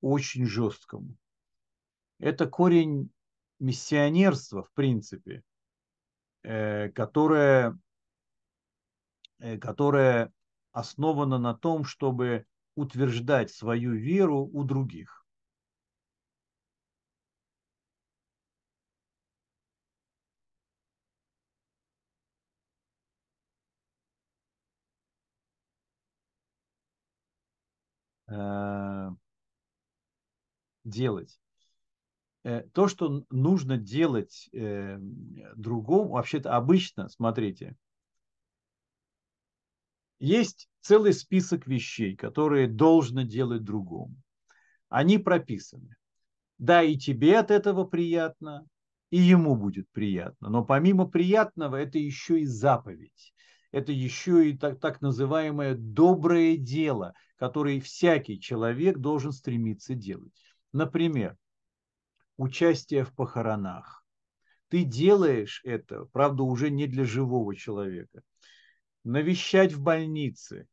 очень жесткому. Это корень миссионерства, в принципе, э, которое, э, которое основано на том, чтобы утверждать свою веру у других. Э, делать. Э, то, что нужно делать э, другому, вообще-то обычно, смотрите, есть целый список вещей, которые должно делать другому. Они прописаны. Да, и тебе от этого приятно, и ему будет приятно. Но помимо приятного, это еще и заповедь. Это еще и так, так называемое доброе дело, которое всякий человек должен стремиться делать. Например, участие в похоронах. Ты делаешь это, правда, уже не для живого человека. Навещать в больнице.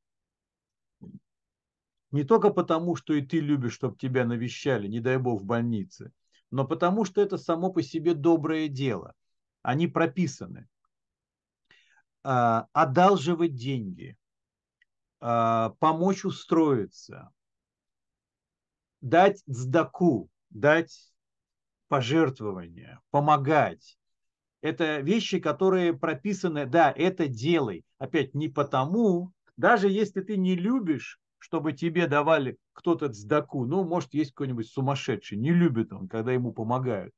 Не только потому, что и ты любишь, чтобы тебя навещали, не дай бог, в больнице, но потому, что это само по себе доброе дело. Они прописаны. А, одалживать деньги, а, помочь устроиться, дать сдаку, дать пожертвования, помогать. Это вещи, которые прописаны, да, это делай. Опять не потому, даже если ты не любишь, чтобы тебе давали кто-то сдаку, ну, может, есть какой-нибудь сумасшедший, не любит он, когда ему помогают.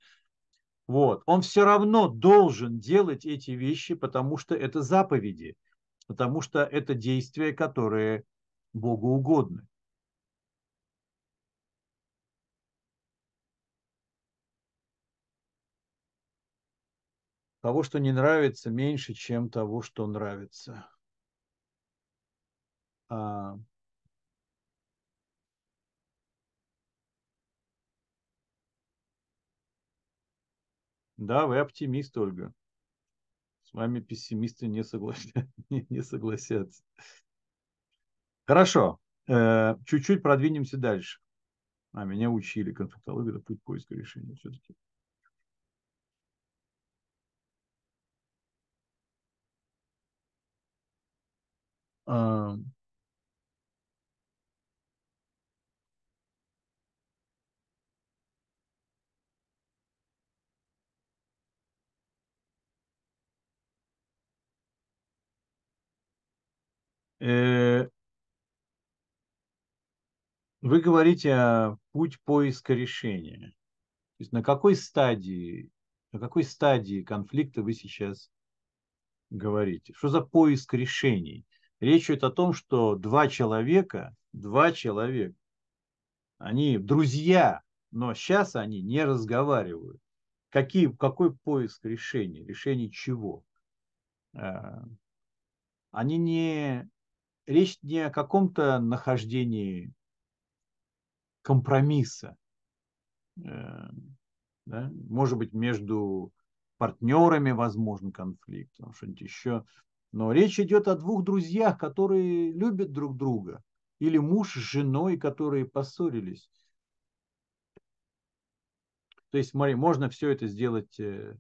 Вот. Он все равно должен делать эти вещи, потому что это заповеди, потому что это действия, которые Богу угодны. того, что не нравится, меньше, чем того, что нравится. А... Да, вы оптимист, Ольга. С вами пессимисты не, согласятся. *laughs* не согласятся. Хорошо. Э, чуть-чуть продвинемся дальше. А меня учили конфликтология, это путь поиска решения все-таки. э, вы говорите о путь поиска решения. То есть на какой стадии, на какой стадии конфликта вы сейчас говорите? Что за поиск решений? Речь идет о том, что два человека, два человека, они друзья, но сейчас они не разговаривают. Какие, какой поиск решений? Решений чего? Э, они не... Речь не о каком-то нахождении компромисса. Э, да? Может быть, между партнерами возможен конфликт, что-нибудь еще. Но речь идет о двух друзьях, которые любят друг друга. Или муж с женой, которые поссорились. То есть, смотри, можно все это сделать э,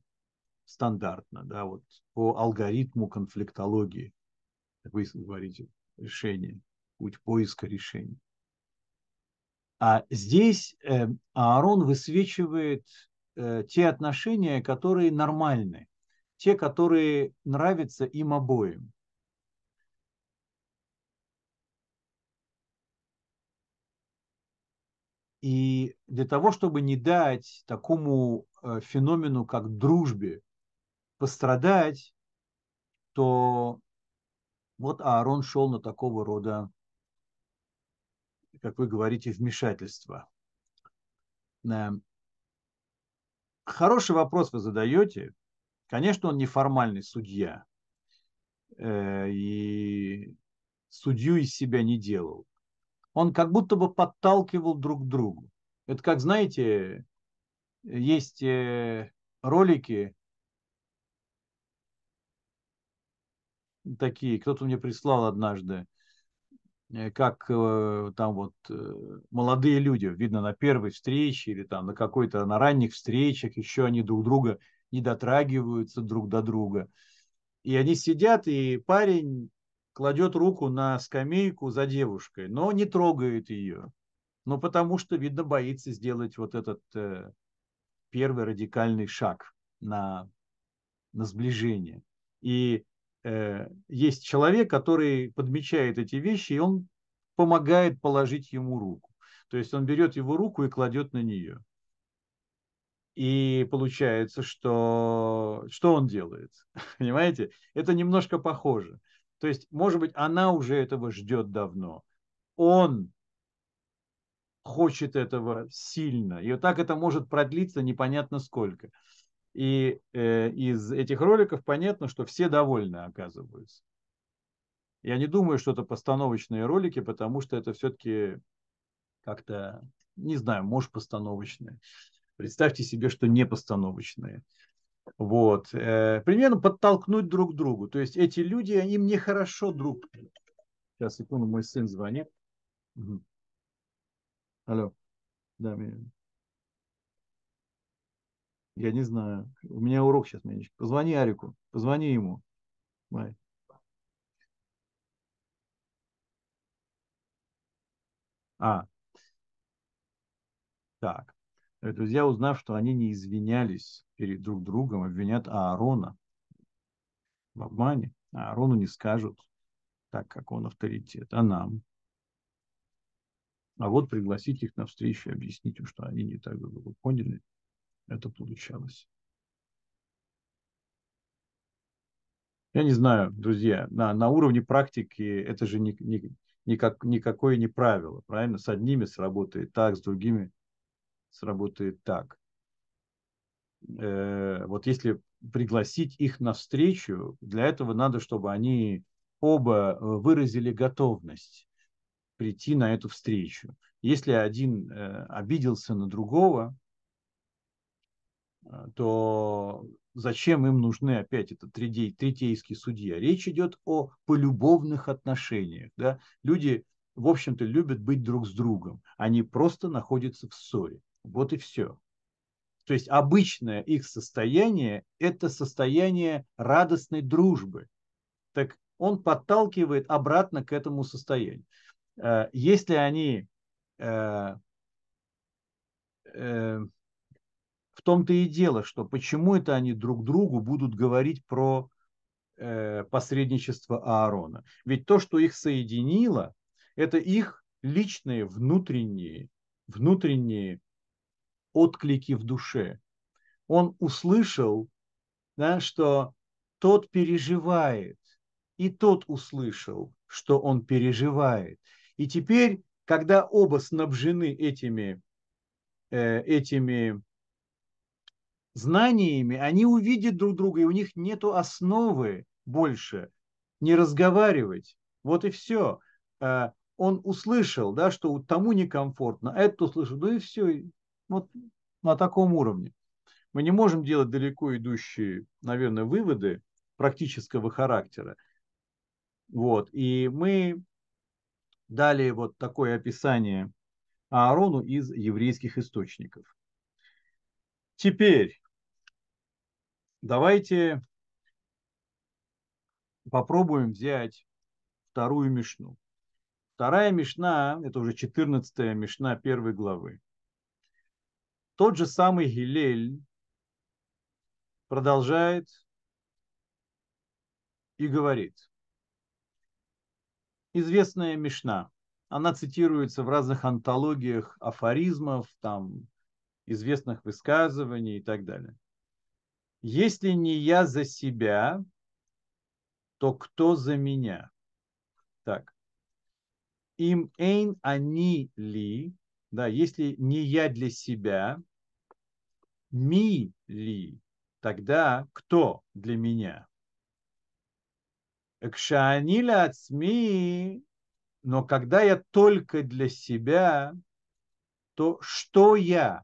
стандартно, да, вот по алгоритму конфликтологии, как вы говорите, решение, путь поиска решения. А здесь э, Аарон высвечивает э, те отношения, которые нормальны те, которые нравятся им обоим. И для того, чтобы не дать такому э, феномену, как дружбе, пострадать, то вот Аарон шел на такого рода, как вы говорите, вмешательство. Хороший вопрос вы задаете. Конечно, он неформальный судья. Э, и судью из себя не делал. Он как будто бы подталкивал друг к другу. Это как, знаете, есть э, ролики такие, кто-то мне прислал однажды, э, как там вот молодые люди, видно, на первой встрече или там на какой-то, на ранних встречах, еще они друг друга не дотрагиваются друг до друга. И они сидят, и парень кладет руку на скамейку за девушкой, но не трогает ее. Ну, потому что, видно, боится сделать вот этот э, первый радикальный шаг на, на сближение. И э, есть человек, который подмечает эти вещи, и он помогает положить ему руку. То есть он берет его руку и кладет на нее. И получается, что что он делает? *laughs* Понимаете? Это немножко похоже. То есть, может быть, она уже этого ждет давно. Он хочет этого сильно. И вот так это может продлиться непонятно сколько. И э, из этих роликов понятно, что все довольны оказываются. Я не думаю, что это постановочные ролики, потому что это все-таки как-то, не знаю, может постановочные. Представьте себе, что не постановочные. Вот. Э, примерно подтолкнуть друг другу. То есть эти люди, им нехорошо друг. Сейчас, секунду, мой сын звонит. Угу. Алло. Да, меня... Я не знаю. У меня урок сейчас, Менечка. Позвони Арику. Позвони ему. Май. А. Так. Друзья, узнав, что они не извинялись перед друг другом, обвинят Аарона в обмане. А Аарону не скажут, так как он авторитет, а нам. А вот пригласить их на встречу и объяснить им, что они не так друг поняли это получалось. Я не знаю, друзья, на, на уровне практики это же ни, ни, никак, никакое не правило, правильно? С одними сработает так, с другими сработает так. Э, вот если пригласить их на встречу, для этого надо, чтобы они оба выразили готовность прийти на эту встречу. Если один э, обиделся на другого, то зачем им нужны опять этот третейский судья? Речь идет о полюбовных отношениях. Да? Люди, в общем-то, любят быть друг с другом. Они просто находятся в ссоре. Вот и все. То есть обычное их состояние – это состояние радостной дружбы. Так он подталкивает обратно к этому состоянию. Э, если они э, э, в том-то и дело, что почему это они друг другу будут говорить про э, посредничество Аарона. Ведь то, что их соединило, это их личные внутренние, внутренние отклики в душе. Он услышал, да, что тот переживает, и тот услышал, что он переживает. И теперь, когда оба снабжены этими, э, этими знаниями, они увидят друг друга, и у них нет основы больше не разговаривать. Вот и все. Э, он услышал, да, что тому некомфортно, а этот услышал, ну и все. Вот на таком уровне. Мы не можем делать далеко идущие, наверное, выводы практического характера. Вот. И мы дали вот такое описание Аарону из еврейских источников. Теперь Давайте попробуем взять вторую мишну. Вторая мишна, это уже 14 мишна первой главы. Тот же самый Гилель продолжает и говорит. Известная мишна. Она цитируется в разных антологиях афоризмов, там, известных высказываний и так далее. Если не я за себя, то кто за меня? Так. Им эйн они ли, да, если не я для себя, ми ли, тогда кто для меня? Кшаанила ацми, но когда я только для себя, то что я?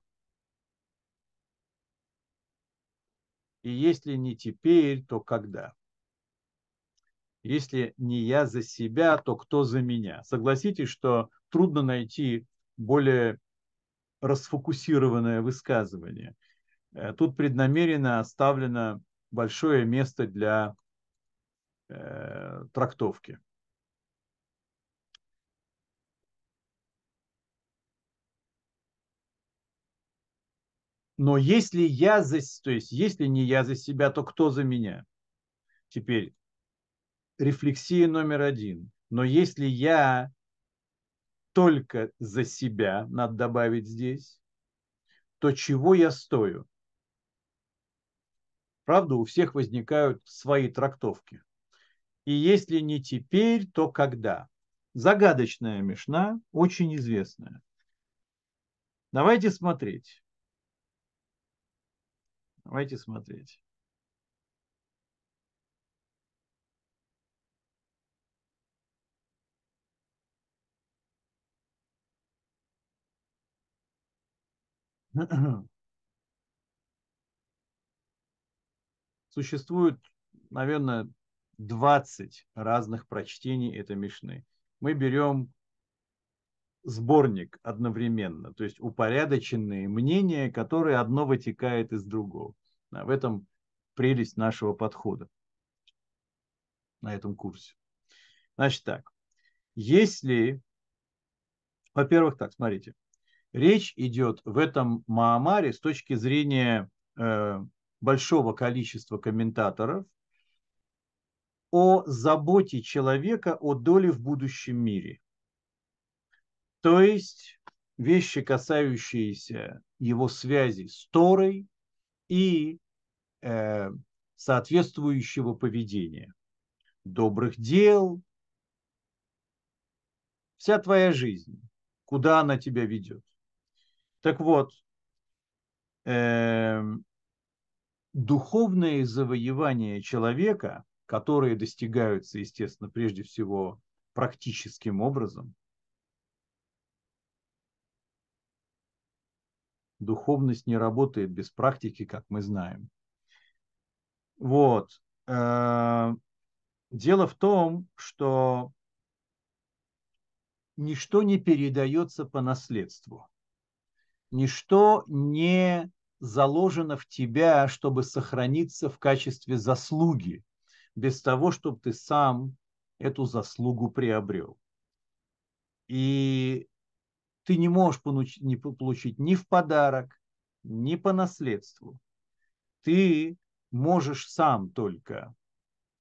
И если не теперь, то когда? Если не я за себя, то кто за меня? Согласитесь, что трудно найти более расфокусированное высказывание. Э, тут преднамеренно оставлено большое место для э, трактовки. Но если я за, то есть если не я за себя, то кто за меня? Теперь рефлексия номер один. Но если я только за себя, надо добавить здесь, то чего я стою? Правда, у всех возникают свои трактовки. И если не теперь, то когда? Загадочная мешна, очень известная. Давайте смотреть. Давайте смотреть. *clears throat* Существует, наверное, 20 разных прочтений этой Мишны. Мы берем сборник одновременно, то есть упорядоченные мнения, которые одно вытекает из другого. Да, в этом прелесть нашего подхода на этом курсе. Значит так, если, во-первых, так, смотрите, речь идет в этом Маамаре с точки зрения э, большого количества комментаторов о заботе человека о доле в будущем мире. То есть вещи, касающиеся его связи с Торой и э, соответствующего поведения, добрых дел, вся твоя жизнь, куда она тебя ведет. Так вот, э, духовные завоевания человека, которые достигаются, естественно, прежде всего практическим образом, духовность не работает без практики, как мы знаем. Вот. Э, дело в том, что ничто не передается по наследству. Ничто не заложено в тебя, чтобы сохраниться в качестве заслуги, без того, чтобы ты сам эту заслугу приобрел. И ты не можешь получить, ни в подарок, ни по наследству. Ты можешь сам только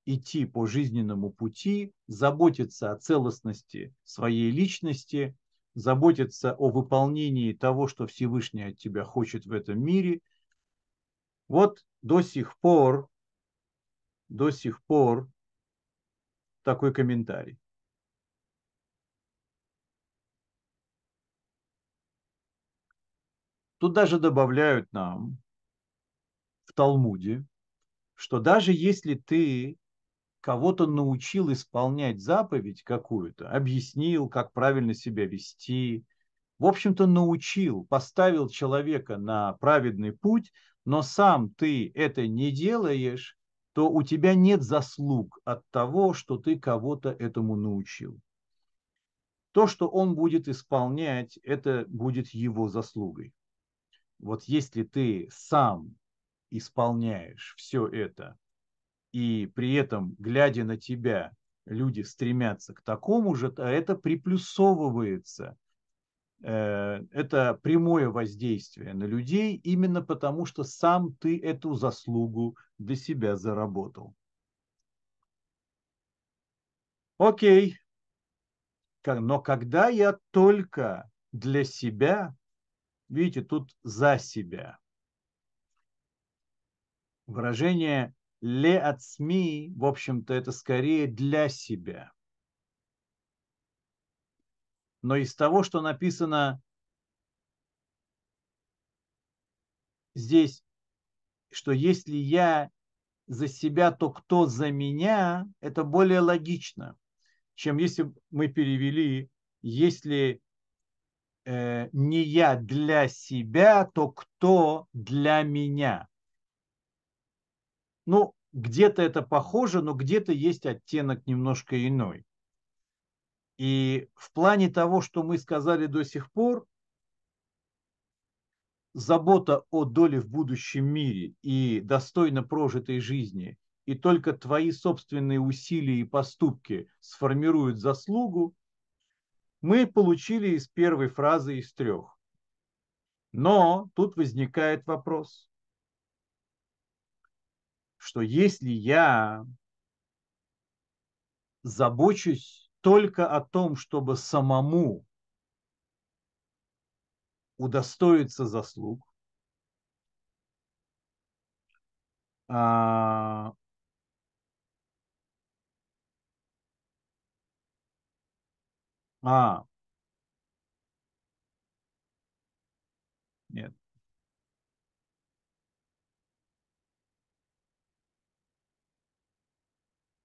идти по жизненному пути, заботиться о целостности своей личности, заботиться о выполнении того, что Всевышний от тебя хочет в этом мире. Вот до сих пор, до сих пор такой комментарий. Тут даже добавляют нам в Талмуде, что даже если ты кого-то научил исполнять заповедь какую-то, объяснил, как правильно себя вести, в общем-то научил, поставил человека на праведный путь, но сам ты это не делаешь, то у тебя нет заслуг от того, что ты кого-то этому научил. То, что он будет исполнять, это будет его заслугой. Вот если ты сам исполняешь все это, и при этом, глядя на тебя, люди стремятся к такому же, то это приплюсовывается. Э, это прямое воздействие на людей именно потому, что сам ты эту заслугу для себя заработал. Окей. Но когда я только для себя, видите, тут за себя. Выражение ле от СМИ, в общем-то, это скорее для себя. Но из того, что написано здесь, что если я за себя, то кто за меня, это более логично, чем если мы перевели, если э, не я для себя, то кто для меня. Ну, где-то это похоже, но где-то есть оттенок немножко иной. И в плане того, что мы сказали до сих пор, забота о доле в будущем мире и достойно прожитой жизни, и только твои собственные усилия и поступки сформируют заслугу, мы получили из первой фразы из трех. Но тут возникает вопрос что если я забочусь только о том, чтобы самому удостоиться заслуг, а, а, нет.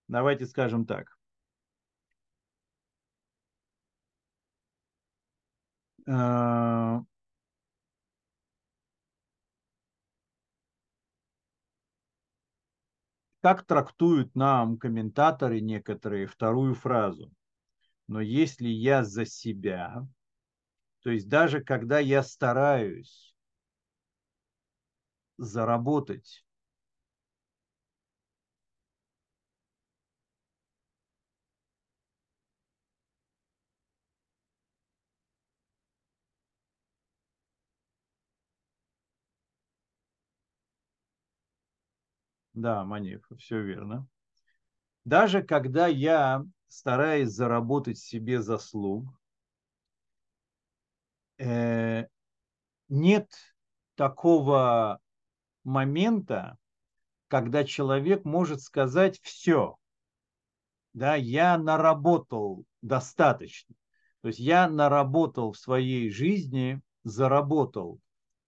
Давайте скажем так. А, как трактуют нам комментаторы некоторые вторую фразу. Но если я за себя, то есть даже когда я стараюсь заработать Да, Манев, все верно. Даже когда я стараюсь заработать себе заслуг, э, нет такого момента, когда человек может сказать все, да, я наработал достаточно. То есть я наработал в своей жизни, заработал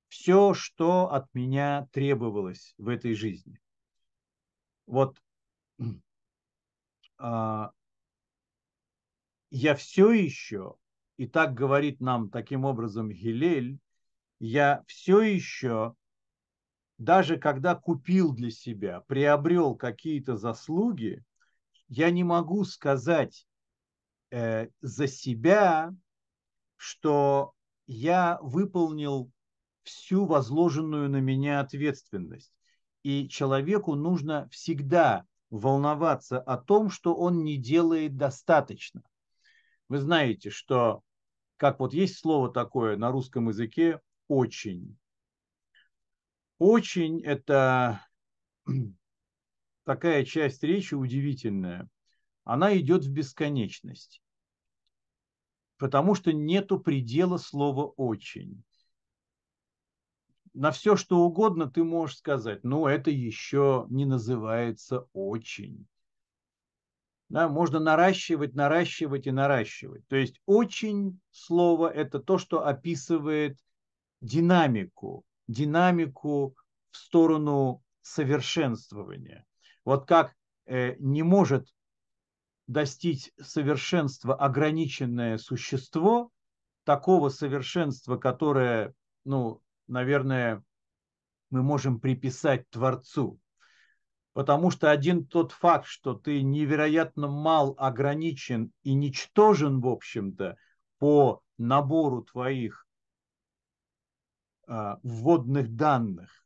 все, что от меня требовалось в этой жизни. Вот *clears throat* а, я все еще, и так говорит нам таким образом Гилель, я все еще, даже когда купил для себя, приобрел какие-то заслуги, я не могу сказать э, за себя, что я выполнил всю возложенную на меня ответственность. И человеку нужно всегда волноваться о том, что он не делает достаточно. Вы знаете, что как вот есть слово такое на русском языке «очень». «Очень» – это *clears throat* такая часть речи удивительная. Она идет в бесконечность, потому что нету предела слова «очень» на все, что угодно ты можешь сказать, ну, это еще не называется очень. Да, можно наращивать, наращивать и наращивать. То есть очень слово – это то, что описывает динамику, динамику в сторону совершенствования. Вот как э, не может достичь совершенства ограниченное существо, такого совершенства, которое ну, наверное, мы можем приписать Творцу. Потому что один тот факт, что ты невероятно мал, ограничен и ничтожен, в общем-то, по набору твоих э, вводных данных,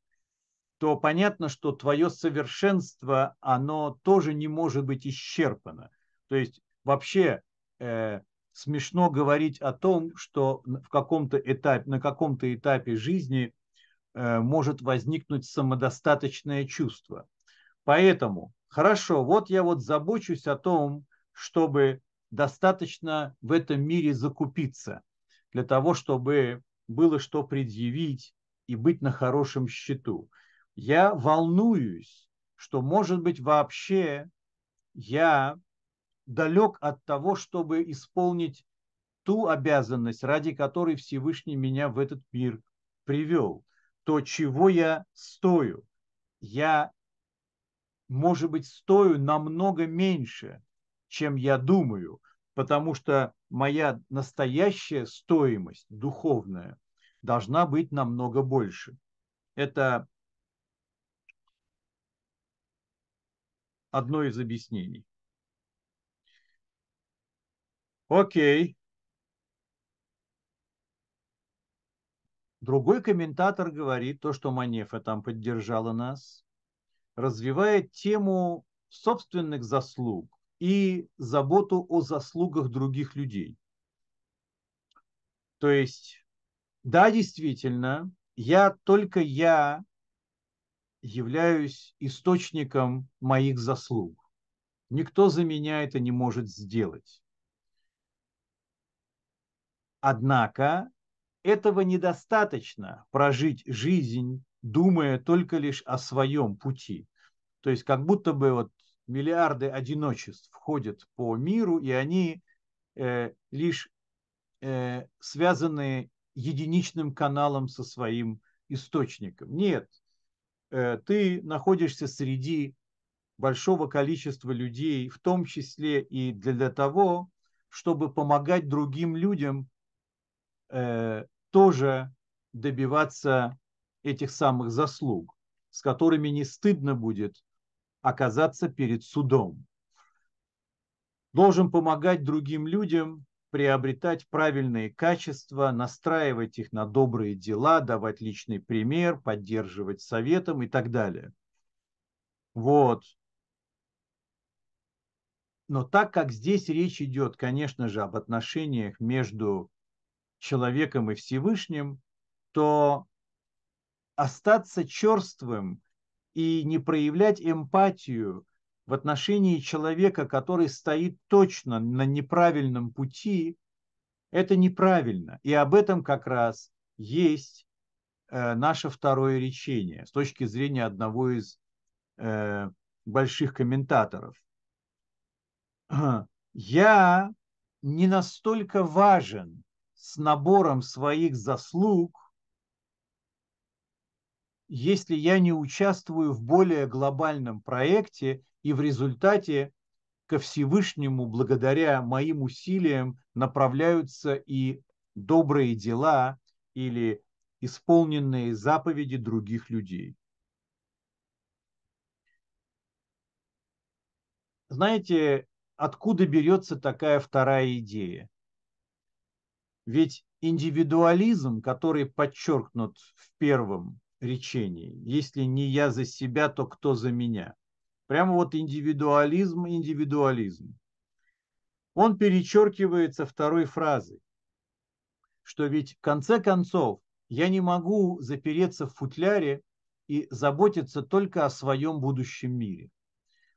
то понятно, что твое совершенство, оно тоже не может быть исчерпано. То есть вообще э, смешно говорить о том, что в каком-то этапе, на каком-то этапе жизни э, может возникнуть самодостаточное чувство. Поэтому, хорошо, вот я вот забочусь о том, чтобы достаточно в этом мире закупиться, для того, чтобы было что предъявить и быть на хорошем счету. Я волнуюсь, что, может быть, вообще я далек от того, чтобы исполнить ту обязанность, ради которой Всевышний меня в этот мир привел. То, чего я стою. Я, может быть, стою намного меньше, чем я думаю, потому что моя настоящая стоимость духовная должна быть намного больше. Это одно из объяснений. Окей. Другой комментатор говорит, то, что Манефа там поддержала нас, развивает тему собственных заслуг и заботу о заслугах других людей. То есть, да, действительно, я только я являюсь источником моих заслуг. Никто за меня это не может сделать. Однако этого недостаточно прожить жизнь, думая только лишь о своем пути. То есть как будто бы вот миллиарды одиночеств входят по миру, и они э, лишь э, связаны единичным каналом со своим источником. Нет, э, ты находишься среди большого количества людей, в том числе и для того, чтобы помогать другим людям э, тоже добиваться этих самых заслуг, с которыми не стыдно будет оказаться перед судом. Должен помогать другим людям приобретать правильные качества, настраивать их на добрые дела, давать личный пример, поддерживать советом и так далее. Вот. Но так как здесь речь идет, конечно же, об отношениях между человеком и Всевышним, то остаться черствым и не проявлять эмпатию в отношении человека, который стоит точно на неправильном пути, это неправильно. И об этом как раз есть э, наше второе речение с точки зрения одного из э, больших комментаторов. *clears throat* Я не настолько важен с набором своих заслуг, если я не участвую в более глобальном проекте и в результате ко Всевышнему благодаря моим усилиям направляются и добрые дела или исполненные заповеди других людей. Знаете, откуда берется такая вторая идея? Ведь индивидуализм, который подчеркнут в первом речении. Если не я за себя, то кто за меня? Прямо вот индивидуализм, индивидуализм. Он перечеркивается второй фразой, что ведь в конце концов я не могу запереться в футляре и заботиться только о своем будущем мире.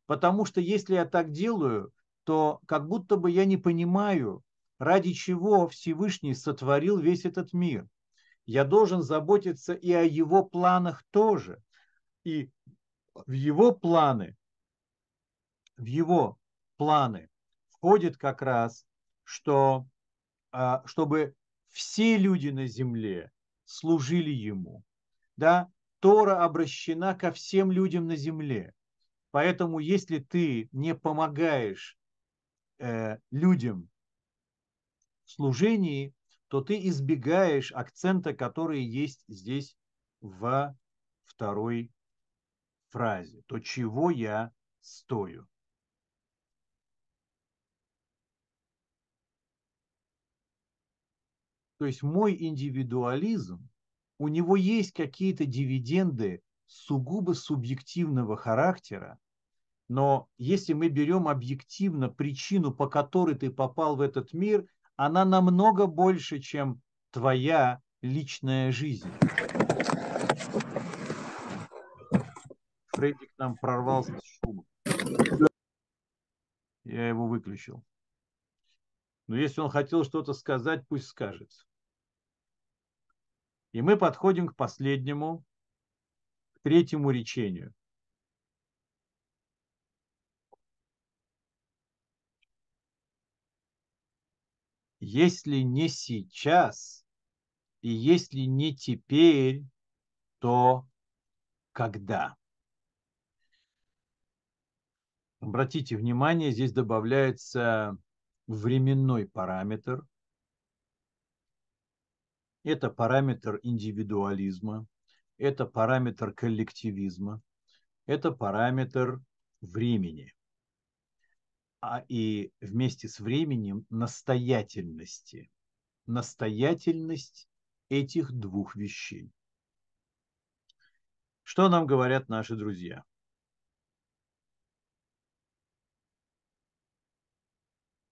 Потому что если я так делаю, то как будто бы я не понимаю, ради чего Всевышний сотворил весь этот мир – я должен заботиться и о его планах тоже. И в его планы, в его планы входит как раз, что а, чтобы все люди на земле служили ему. Да? Тора обращена ко всем людям на земле. Поэтому, если ты не помогаешь э, людям в служении, то ты избегаешь акцента, который есть здесь во второй фразе. То, чего я стою. То есть мой индивидуализм, у него есть какие-то дивиденды сугубо субъективного характера, но если мы берем объективно причину, по которой ты попал в этот мир, она намного больше, чем твоя личная жизнь. Фредди к нам прорвался с шумом. Я его выключил. Но если он хотел что-то сказать, пусть скажет. И мы подходим к последнему, к третьему речению. Если не сейчас, и если не теперь, то когда? Обратите внимание, здесь добавляется временной параметр. Это параметр индивидуализма, это параметр коллективизма, это параметр времени а и вместе с временем настоятельности. Настоятельность этих двух вещей. Что нам говорят наши друзья?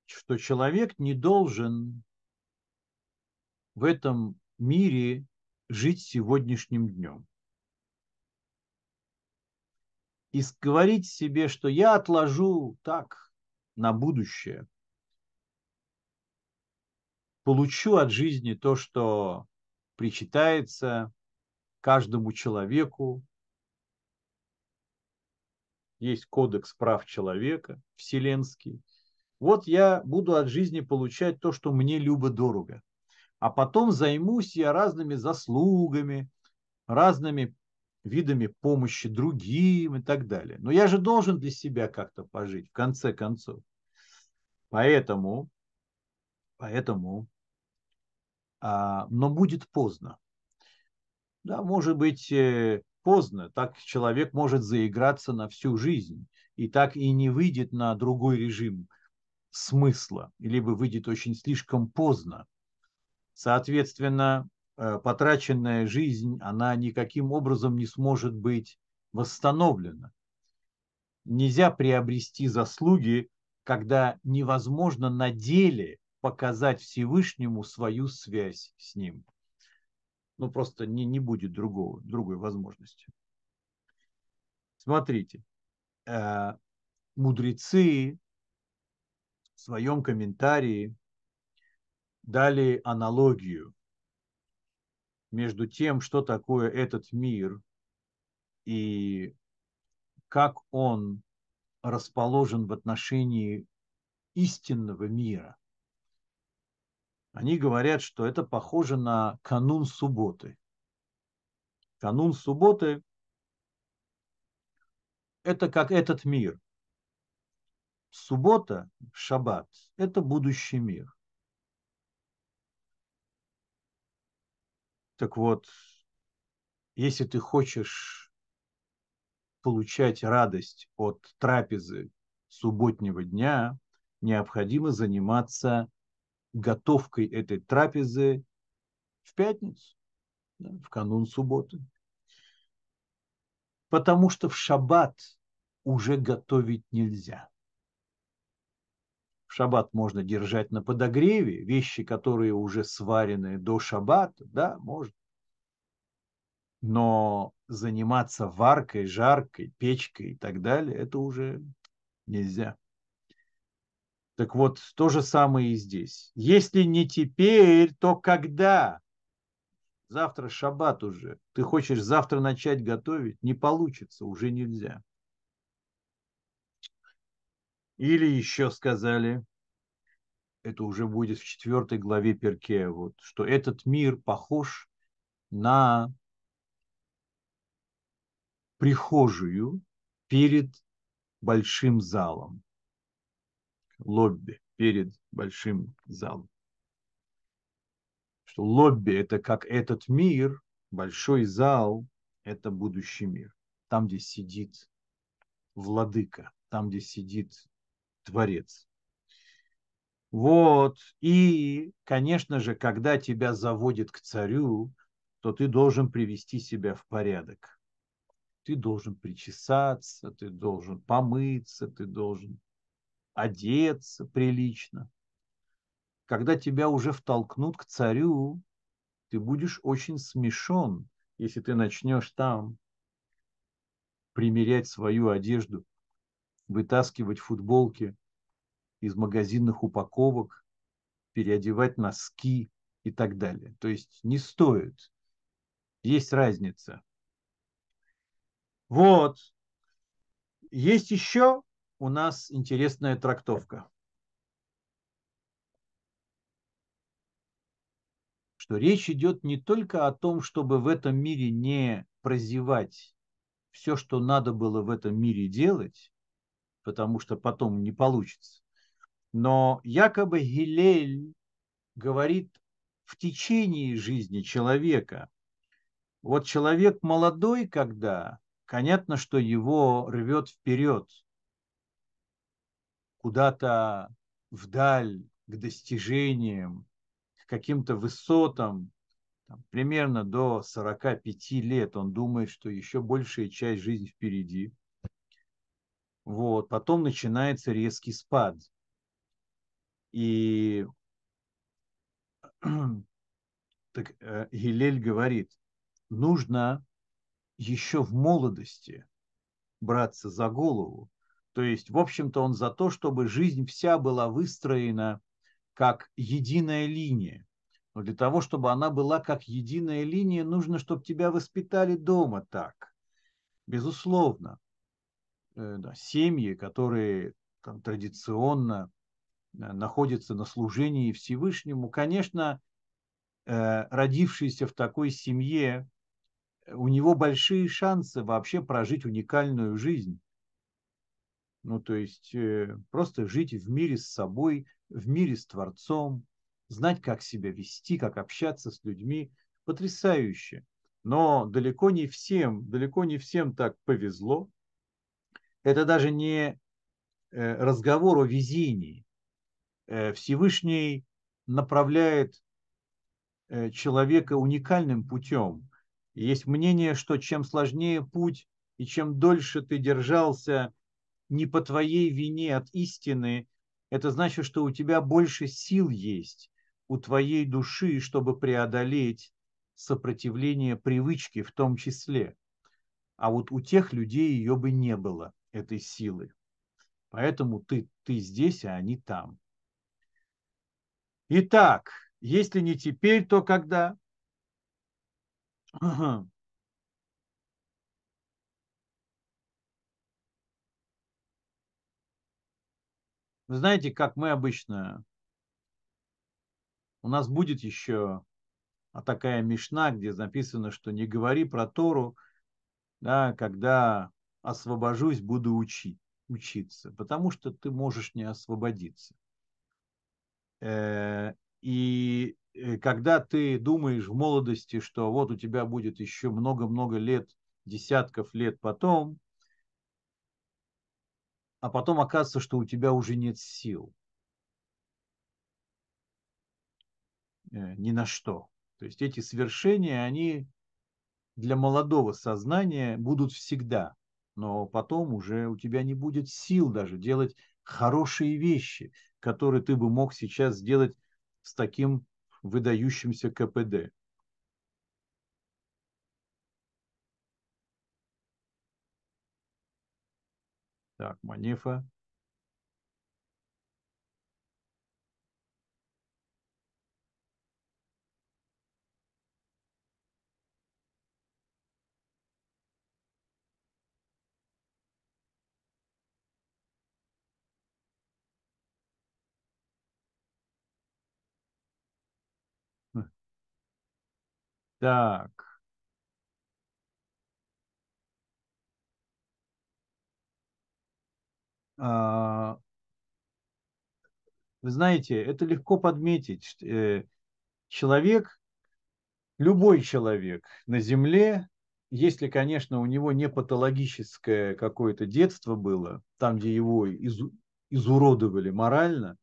Что человек не должен в этом мире жить сегодняшним днем. И говорить себе, что я отложу так, на будущее. Получу от жизни то, что причитается каждому человеку. Есть кодекс прав человека, вселенский. Вот я буду от жизни получать то, что мне любо-дорого. А потом займусь я разными заслугами, разными видами помощи другим и так далее. Но я же должен для себя как-то пожить, в конце концов. Поэтому, поэтому, а, но будет поздно. Да, может быть, э, поздно. Так человек может заиграться на всю жизнь и так и не выйдет на другой режим смысла, либо выйдет очень слишком поздно. Соответственно, э, потраченная жизнь, она никаким образом не сможет быть восстановлена. Нельзя приобрести заслуги, когда невозможно на деле показать Всевышнему свою связь с ним. Ну, просто не, не будет другого, другой возможности. Смотрите, э, мудрецы в своем комментарии дали аналогию между тем, что такое этот мир и как он расположен в отношении истинного мира. Они говорят, что это похоже на канун субботы. Канун субботы – это как этот мир. Суббота, шаббат – это будущий мир. Так вот, если ты хочешь получать радость от трапезы субботнего дня, необходимо заниматься готовкой этой трапезы в пятницу, в канун субботы. Потому что в шаббат уже готовить нельзя. В шаббат можно держать на подогреве вещи, которые уже сварены до шаббата, да, можно. Но заниматься варкой, жаркой, печкой и так далее, это уже нельзя. Так вот, то же самое и здесь. Если не теперь, то когда? Завтра шаббат уже. Ты хочешь завтра начать готовить? Не получится, уже нельзя. Или еще сказали, это уже будет в четвертой главе Перке, вот, что этот мир похож на прихожую перед большим залом лобби перед большим залом. Что лобби – это как этот мир, большой зал – это будущий мир. Там, где сидит владыка, там, где сидит Творец. Вот. И, конечно же, когда тебя заводит к царю, то ты должен привести себя в порядок. Ты должен причесаться, ты должен помыться, ты должен одеться прилично. Когда тебя уже втолкнут к царю, ты будешь очень смешон, если ты начнешь там примерять свою одежду, вытаскивать футболки из магазинных упаковок, переодевать носки и так далее. То есть не стоит. Есть разница. Вот. Есть еще у нас интересная трактовка. Что речь идет не только о том, чтобы в этом мире не прозевать все, что надо было в этом мире делать, потому что потом не получится. Но якобы Гилель говорит в течение жизни человека. Вот человек молодой, когда, понятно, что его рвет вперед, куда-то вдаль, к достижениям, к каким-то высотам, там, примерно до 45 лет он думает, что еще большая часть жизни впереди. Вот. Потом начинается резкий спад. И *clears throat* так, э, Гилель говорит, нужно еще в молодости браться за голову, то есть, в общем-то, он за то, чтобы жизнь вся была выстроена как единая линия. Но для того, чтобы она была как единая линия, нужно, чтобы тебя воспитали дома так. Безусловно. Э, семьи, которые там, традиционно э, находятся на служении Всевышнему, конечно, э, родившийся в такой семье, у него большие шансы вообще прожить уникальную жизнь. Ну, то есть просто жить в мире с собой, в мире с Творцом, знать, как себя вести, как общаться с людьми. Потрясающе. Но далеко не всем, далеко не всем так повезло. Это даже не э, разговор о везении. Э, Всевышний направляет э, человека уникальным путем. Есть мнение, что чем сложнее путь и чем дольше ты держался не по твоей вине от истины, это значит, что у тебя больше сил есть у твоей души, чтобы преодолеть сопротивление привычки в том числе. А вот у тех людей ее бы не было, этой силы. Поэтому ты, ты здесь, а они там. Итак, если не теперь, то когда? Вы знаете, как мы обычно у нас будет еще а такая мешна, где написано, что не говори про Тору, да, когда освобожусь, буду учить, учиться, потому что ты можешь не освободиться. Э, и когда ты думаешь в молодости, что вот у тебя будет еще много-много лет, десятков лет потом, а потом оказывается, что у тебя уже нет сил. Э, ни на что. То есть эти свершения, они для молодого сознания будут всегда, но потом уже у тебя не будет сил даже делать хорошие вещи, которые ты бы мог сейчас сделать с таким выдающимся КПД. Так, Манефа. Так. А, вы знаете, это легко подметить. Э, человек, любой человек на Земле, если, конечно, у него не патологическое какое-то детство было, там, где его изуродовали морально,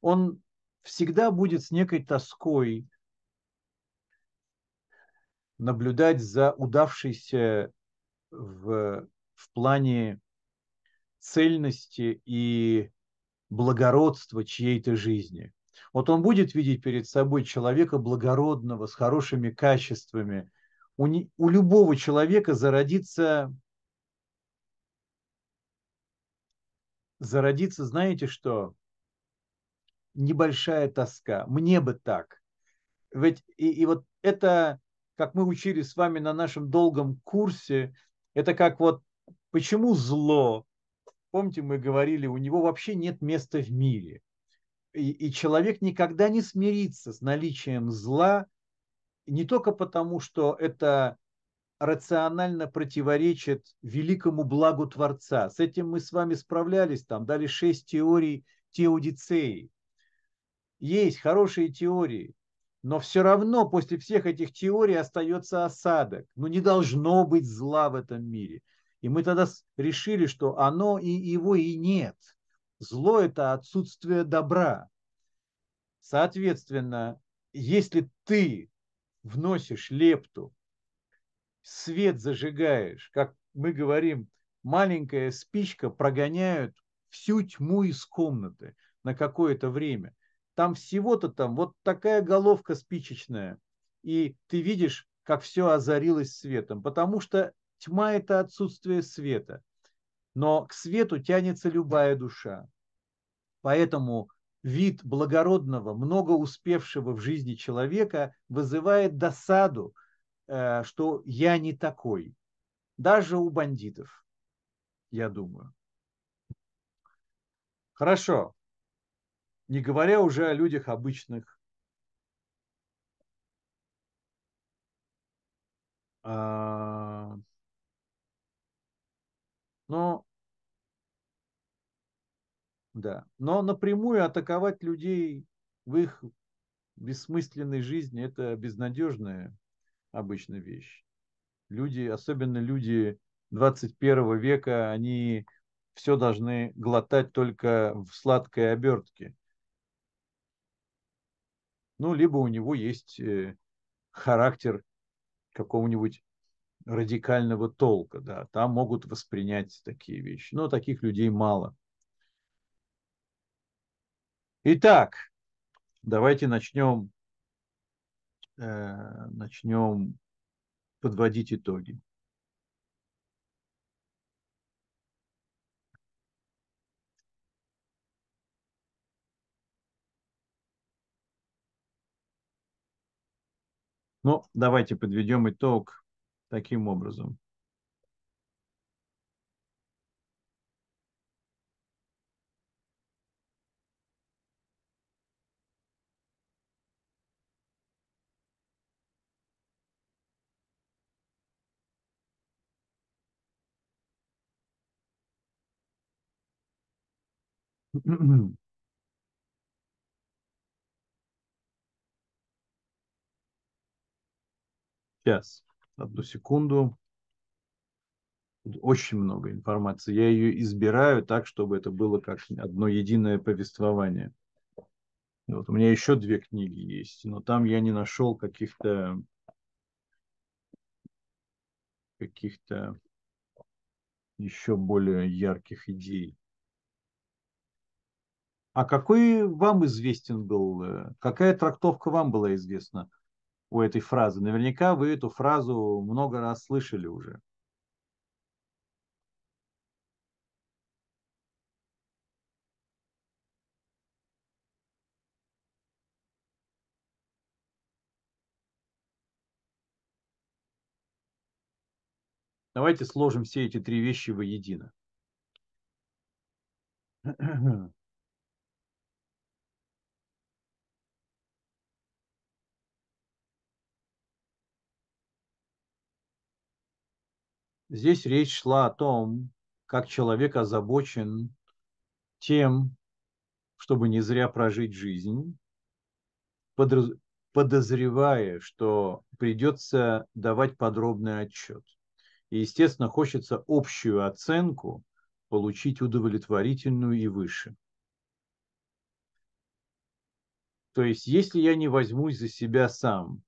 он всегда будет с некой тоской наблюдать за удавшейся в, в плане цельности и благородства чьей-то жизни. Вот он будет видеть перед собой человека благородного, с хорошими качествами. У, не, у любого человека зародится, зародится, знаете что, небольшая тоска. Мне бы так. Ведь и, и вот это как мы учили с вами на нашем долгом курсе, это как вот почему зло, помните, мы говорили, у него вообще нет места в мире. И, и человек никогда не смирится с наличием зла, не только потому, что это рационально противоречит великому благу Творца. С этим мы с вами справлялись, там дали шесть теорий теодицеи. Есть хорошие теории, но все равно после всех этих теорий остается осадок. Ну не должно быть зла в этом мире. И мы тогда решили, что оно и его и нет. Зло – это отсутствие добра. Соответственно, если ты вносишь лепту, свет зажигаешь, как мы говорим, маленькая спичка прогоняет всю тьму из комнаты на какое-то время там всего-то там вот такая головка спичечная, и ты видишь, как все озарилось светом, потому что тьма – это отсутствие света, но к свету тянется любая душа. Поэтому вид благородного, много успевшего в жизни человека вызывает досаду, э, что я не такой. Даже у бандитов, я думаю. Хорошо. Не говоря уже о людях обычных. А... Но да. Но напрямую атаковать людей в их бессмысленной жизни – это безнадежная обычная вещь. Люди, особенно люди 21 века, они все должны глотать только в сладкой обертке. Ну, либо у него есть э, характер какого-нибудь радикального толка, да, там могут воспринять такие вещи. Но таких людей мало. Итак, давайте начнем, э, начнем подводить итоги. Ну, давайте подведем итог таким образом. *clears throat* Сейчас, одну секунду. Очень много информации. Я ее избираю так, чтобы это было как одно единое повествование. Вот у меня еще две книги есть, но там я не нашел каких-то каких-то еще более ярких идей. А какой вам известен был, э, какая трактовка вам была известна у этой фразы? Наверняка вы эту фразу много раз слышали уже. Давайте сложим все эти три вещи воедино. *clears throat* Здесь речь шла о том, как человек озабочен тем, чтобы не зря прожить жизнь, подозревая, что придется давать подробный отчет. И, естественно, хочется общую оценку получить удовлетворительную и выше. То есть, если я не возьмусь за себя сам,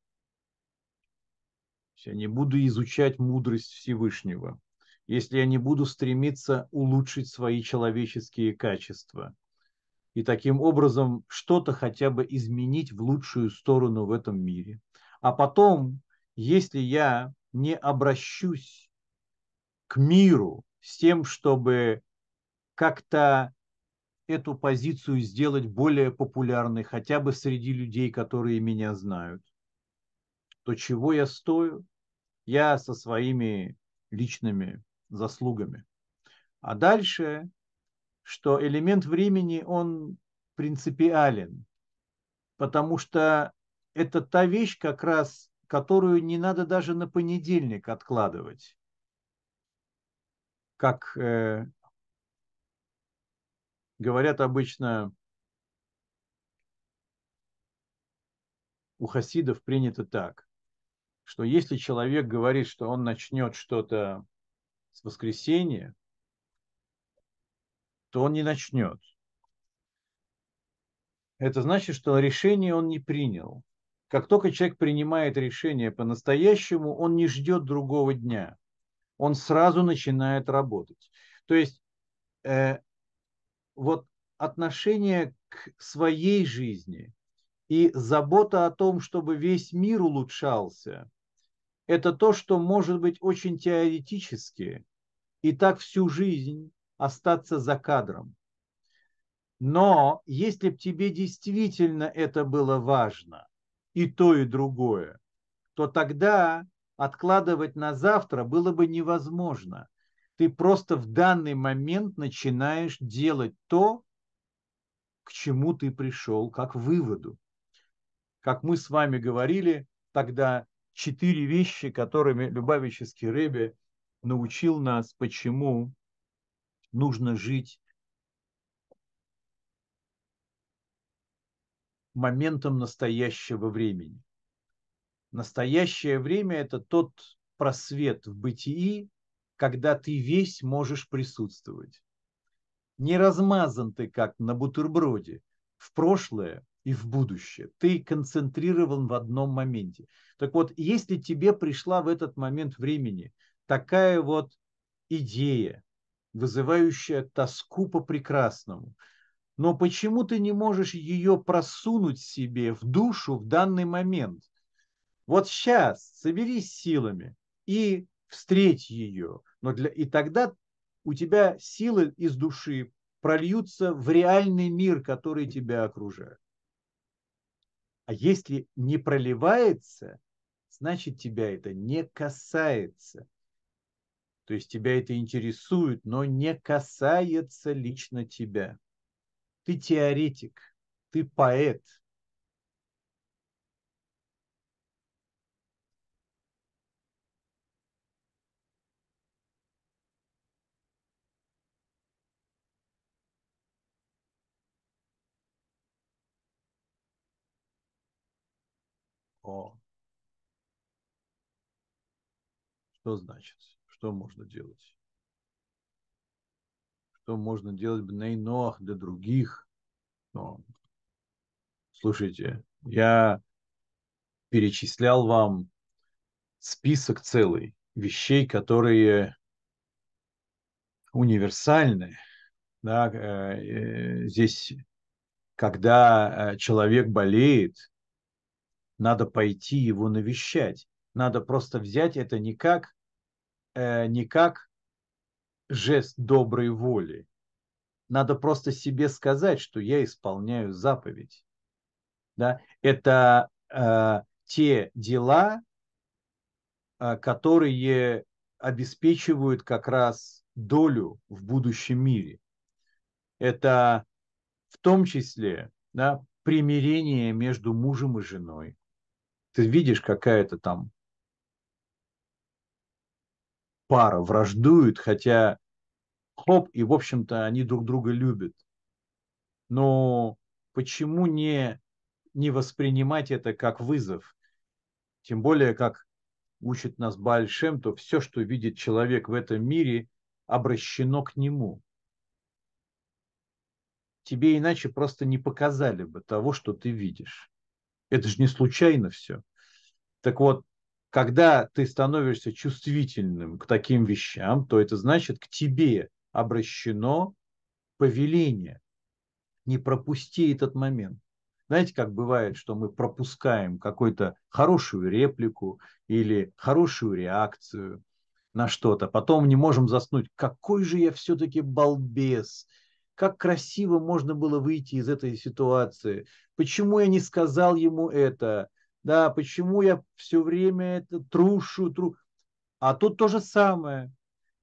я не буду изучать мудрость Всевышнего, если я не буду стремиться улучшить свои человеческие качества и таким образом что-то хотя бы изменить в лучшую сторону в этом мире. А потом, если я не обращусь к миру с тем, чтобы как-то эту позицию сделать более популярной хотя бы среди людей, которые меня знают, то чего я стою? Я со своими личными заслугами. А дальше, что элемент времени, он принципиален, потому что это та вещь как раз, которую не надо даже на понедельник откладывать. Как э, говорят обычно, у хасидов принято так что если человек говорит, что он начнет что-то с воскресенья, то он не начнет. Это значит, что решение он не принял. Как только человек принимает решение по-настоящему, он не ждет другого дня. Он сразу начинает работать. То есть э, вот отношение к своей жизни и забота о том, чтобы весь мир улучшался, это то, что может быть очень теоретически и так всю жизнь остаться за кадром. Но если бы тебе действительно это было важно, и то, и другое, то тогда откладывать на завтра было бы невозможно. Ты просто в данный момент начинаешь делать то, к чему ты пришел, как выводу. Как мы с вами говорили, тогда четыре вещи, которыми Любавический Рэбе научил нас, почему нужно жить моментом настоящего времени. Настоящее время – это тот просвет в бытии, когда ты весь можешь присутствовать. Не размазан ты, как на бутерброде, в прошлое и в будущее. Ты концентрирован в одном моменте. Так вот, если тебе пришла в этот момент времени такая вот идея, вызывающая тоску по прекрасному, но почему ты не можешь ее просунуть себе в душу в данный момент? Вот сейчас соберись силами и встреть ее. Но для... И тогда у тебя силы из души прольются в реальный мир, который тебя окружает. А если не проливается, значит тебя это не касается. То есть тебя это интересует, но не касается лично тебя. Ты теоретик, ты поэт. О. Что значит? Что можно делать? Что можно делать Ноах для других? Но, слушайте, я перечислял вам список целый вещей, которые универсальны. Да, э, э, здесь, когда э, человек болеет, надо пойти его навещать. Надо просто взять это не как, не как жест доброй воли. Надо просто себе сказать, что я исполняю заповедь. Да? Это э, те дела, э, которые обеспечивают как раз долю в будущем мире. Это в том числе да, примирение между мужем и женой. Ты видишь, какая-то там пара враждует, хотя хоп, и, в общем-то, они друг друга любят. Но почему не, не воспринимать это как вызов? Тем более, как учит нас Бальшем, то все, что видит человек в этом мире, обращено к нему. Тебе иначе просто не показали бы того, что ты видишь. Это же не случайно все. Так вот, когда ты становишься чувствительным к таким вещам, то это значит к тебе обращено повеление. Не пропусти этот момент. Знаете, как бывает, что мы пропускаем какую-то хорошую реплику или хорошую реакцию на что-то, потом не можем заснуть. Какой же я все-таки балбес! Как красиво можно было выйти из этой ситуации. Почему я не сказал ему это? Да, почему я все время это трушу, тру... А тут то же самое.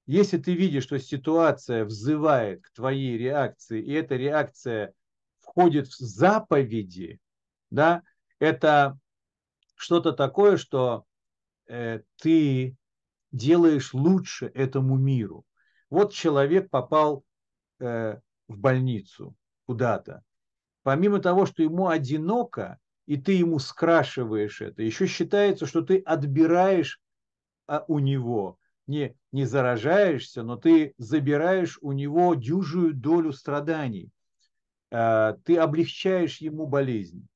Если ты видишь, что ситуация взывает к твоей реакции, и эта реакция входит в заповеди, да, это что-то такое, что э, ты делаешь лучше этому миру. Вот человек попал э, в больницу куда-то. Помимо того, что ему одиноко, и ты ему скрашиваешь это. Еще считается, что ты отбираешь а, у него, не, не заражаешься, но ты забираешь у него дюжую долю страданий. А, ты облегчаешь ему болезнь.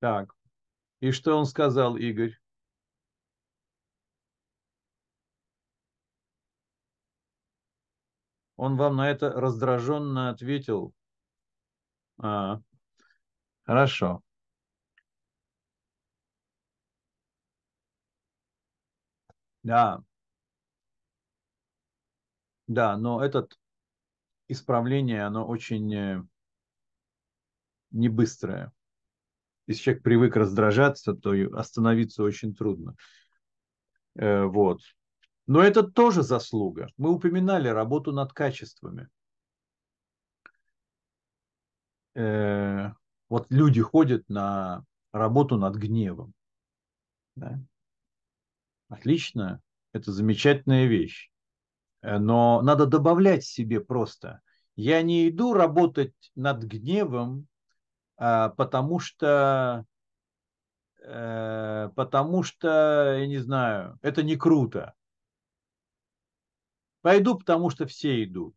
Так. И что он сказал, Игорь? Он вам на это раздраженно ответил. А, хорошо. Да. Да, но это исправление, оно очень э, не быстрое. Если человек привык раздражаться, то остановиться очень трудно. Э, вот. Но это тоже заслуга. Мы упоминали работу над качествами. Э, вот люди ходят на работу над гневом. Да? Отлично, это замечательная вещь. Э, но надо добавлять себе просто. Я не иду работать над гневом, потому что, э, потому что, я не знаю, это не круто. Пойду, потому что все идут.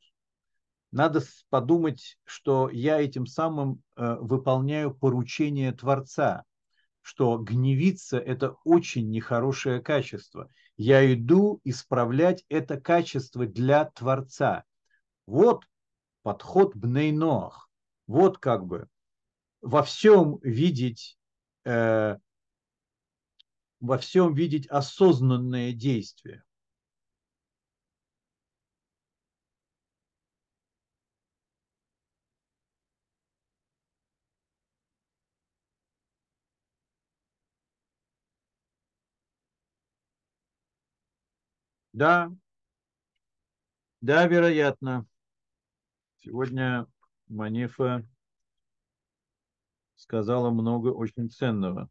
Надо подумать, что я этим самым э, выполняю поручение Творца, что гневиться – это очень нехорошее качество. Я иду исправлять это качество для Творца. Вот подход Бнейнох. Вот как бы во всем видеть, э, во всем видеть осознанное действие. Да, да, вероятно. Сегодня Манифа сказала много очень ценного.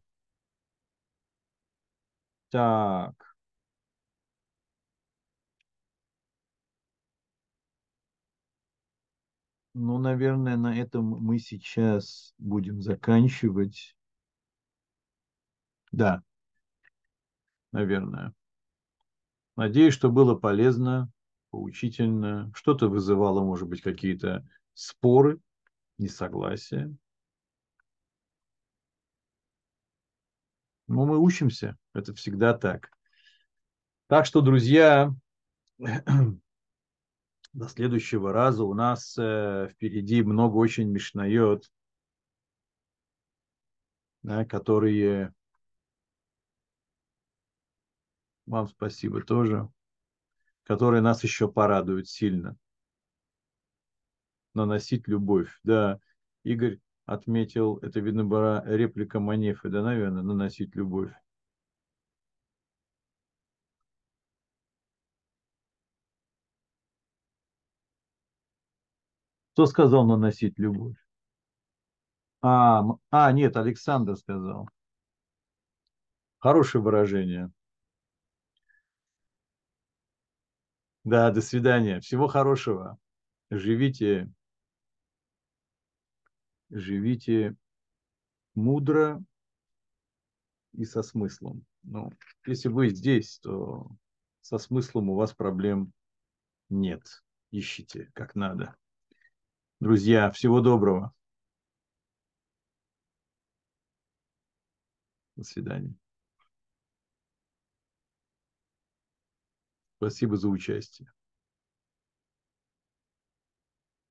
Так. Ну, наверное, на этом мы сейчас будем заканчивать. Да, наверное. Надеюсь, что было полезно, поучительно. Что-то вызывало, может быть, какие-то споры, несогласия. Но мы учимся, это всегда так. Так что, друзья, *clears throat* до следующего раза у нас э, впереди много очень мишнает, да, которые вам спасибо тоже, которые нас еще порадуют сильно. Наносить любовь. Да, Игорь отметил, это, видно, была реплика Манефы, да, наверное, наносить любовь. Кто сказал наносить любовь? А, а, нет, Александр сказал. Хорошее выражение. Да, до свидания. Всего хорошего. Живите, живите мудро и со смыслом. Ну, если вы здесь, то со смыслом у вас проблем нет. Ищите как надо. Друзья, всего доброго. До свидания. Спасибо за участие.